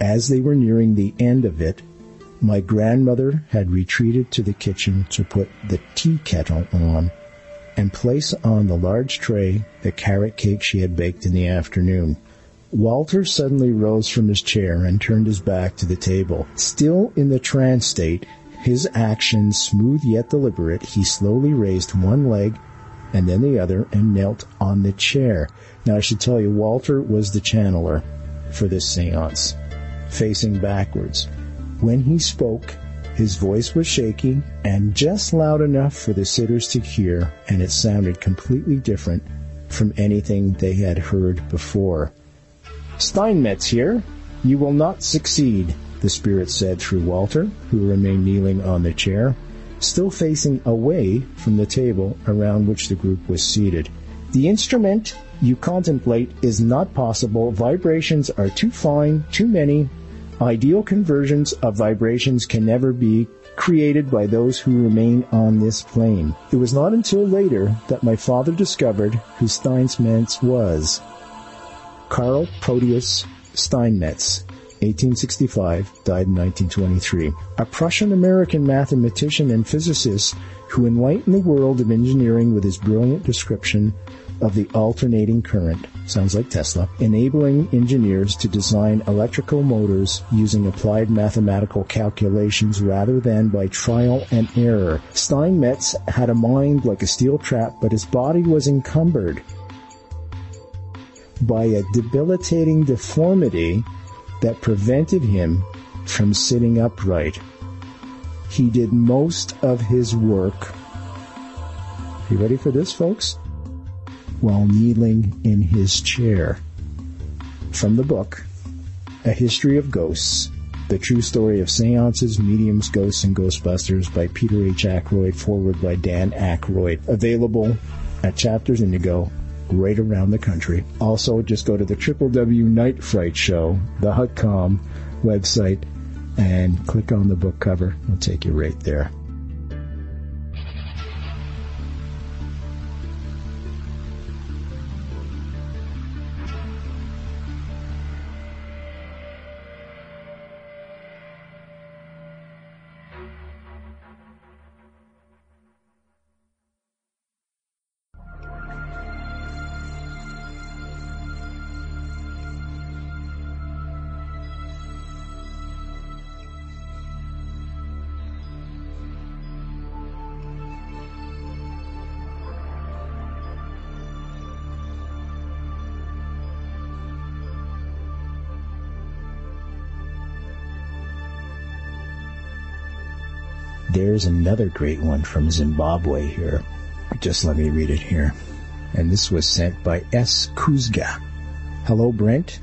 as they were nearing the end of it, my grandmother had retreated to the kitchen to put the tea kettle on and place on the large tray the carrot cake she had baked in the afternoon. Walter suddenly rose from his chair and turned his back to the table. Still in the trance state, his actions smooth yet deliberate, he slowly raised one leg and then the other and knelt on the chair. Now I should tell you, Walter was the channeler for this seance, facing backwards. When he spoke, his voice was shaky and just loud enough for the sitters to hear, and it sounded completely different from anything they had heard before. Steinmetz here. You will not succeed, the spirit said through Walter, who remained kneeling on the chair still facing away from the table around which the group was seated. The instrument you contemplate is not possible. Vibrations are too fine, too many. Ideal conversions of vibrations can never be created by those who remain on this plane. It was not until later that my father discovered who Steinmetz was. Karl Proteus Steinmetz, 1865, died in 1923. A Prussian-American mathematician and physicist who enlightened the world of engineering with his brilliant description of the alternating current, sounds like Tesla, enabling engineers to design electrical motors using applied mathematical calculations rather than by trial and error. Steinmetz had a mind like a steel trap, but his body was encumbered by a debilitating deformity that prevented him from sitting upright. He did most of his work. You ready for this, folks? While kneeling in his chair. From the book, A History of Ghosts, The True Story of Seances, Mediums, Ghosts, and Ghostbusters by Peter H. Aykroyd, foreword by Dan Aykroyd. Available at Chapters Indigo right around the country. Also, just go to the Triple W Night Fright Show, the HutCom website, and click on the book cover. It'll take you right there. There's another great one from Zimbabwe here. Just let me read it here. And this was sent by S. Kuzga. Hello, Brent.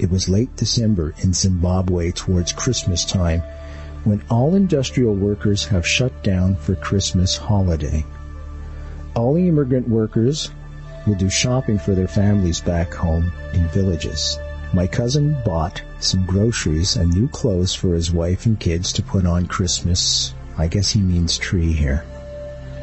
It was late December in Zimbabwe towards Christmas time when all industrial workers have shut down for Christmas holiday. All the immigrant workers will do shopping for their families back home in villages. My cousin bought some groceries and new clothes for his wife and kids to put on Christmas. I guess he means tree here.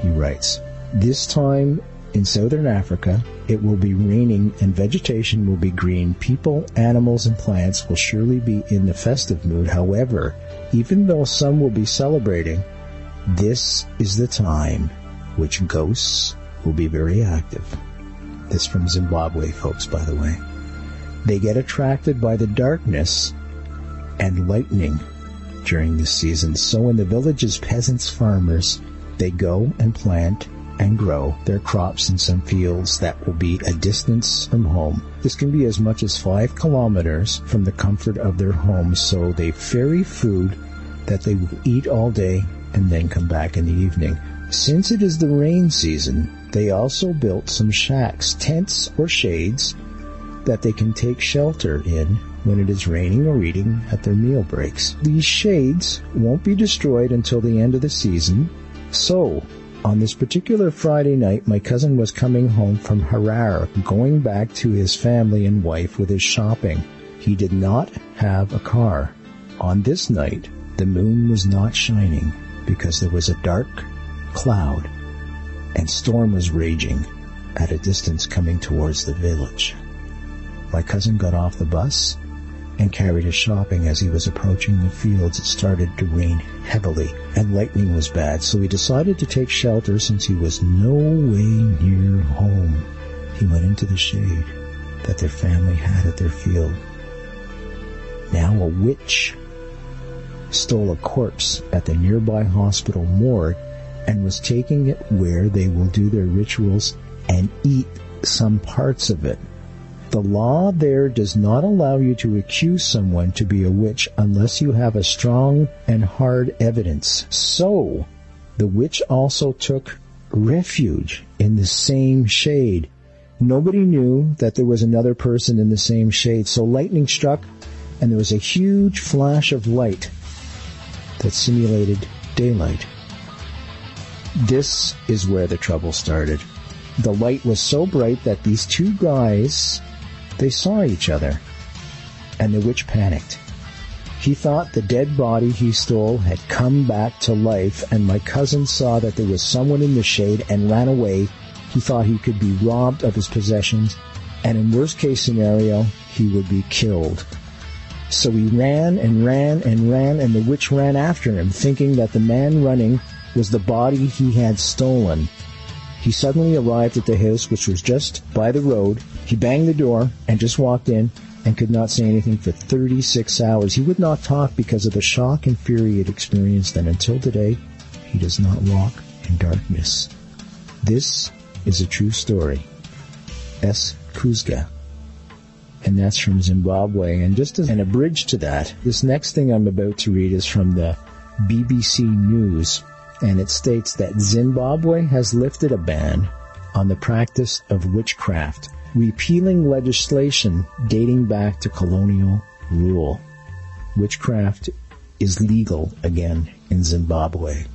He writes, This time in southern Africa, it will be raining and vegetation will be green. People, animals, and plants will surely be in the festive mood. However, even though some will be celebrating, this is the time which ghosts will be very active. This from Zimbabwe, folks, by the way. They get attracted by the darkness and lightning during this season. So in the village's peasants, farmers, they go and plant and grow their crops in some fields that will be a distance from home. This can be as much as five kilometers from the comfort of their homes, so they ferry food that they will eat all day and then come back in the evening. Since it is the rain season, they also built some shacks, tents or shades that they can take shelter in when it is raining or eating at their meal breaks. These shades won't be destroyed until the end of the season, so on this particular Friday night, my cousin was coming home from Harare, going back to his family and wife with his shopping. He did not have a car. On this night, the moon was not shining because there was a dark cloud and storm was raging at a distance coming towards the village. My cousin got off the bus and carried his shopping as he was approaching the fields. It started to rain heavily and lightning was bad, so he decided to take shelter since he was no way near home. He went into the shade that their family had at their field. Now a witch stole a corpse at the nearby hospital morgue and was taking it where they will do their rituals and eat some parts of it. The law there does not allow you to accuse someone to be a witch unless you have a strong and hard evidence. So, the witch also took refuge in the same shade. Nobody knew that there was another person in the same shade. So lightning struck and there was a huge flash of light that simulated daylight. This is where the trouble started. The light was so bright that these two guys they saw each other, and the witch panicked. He thought the dead body he stole had come back to life, and my cousin saw that there was someone in the shade and ran away. He thought he could be robbed of his possessions, and in worst case scenario, he would be killed. So he ran and ran and ran, and the witch ran after him, thinking that the man running was the body he had stolen. He suddenly arrived at the house, which was just by the road. He banged the door and just walked in and could not say anything for 36 hours. He would not talk because of the shock and fury he had experienced, and until today, he does not walk in darkness. This is a true story. S. Kuzga. And that's from Zimbabwe. And just as an abridged to that, this next thing I'm about to read is from the BBC News and it states that Zimbabwe has lifted a ban on the practice of witchcraft, repealing legislation dating back to colonial rule. Witchcraft is legal again in Zimbabwe.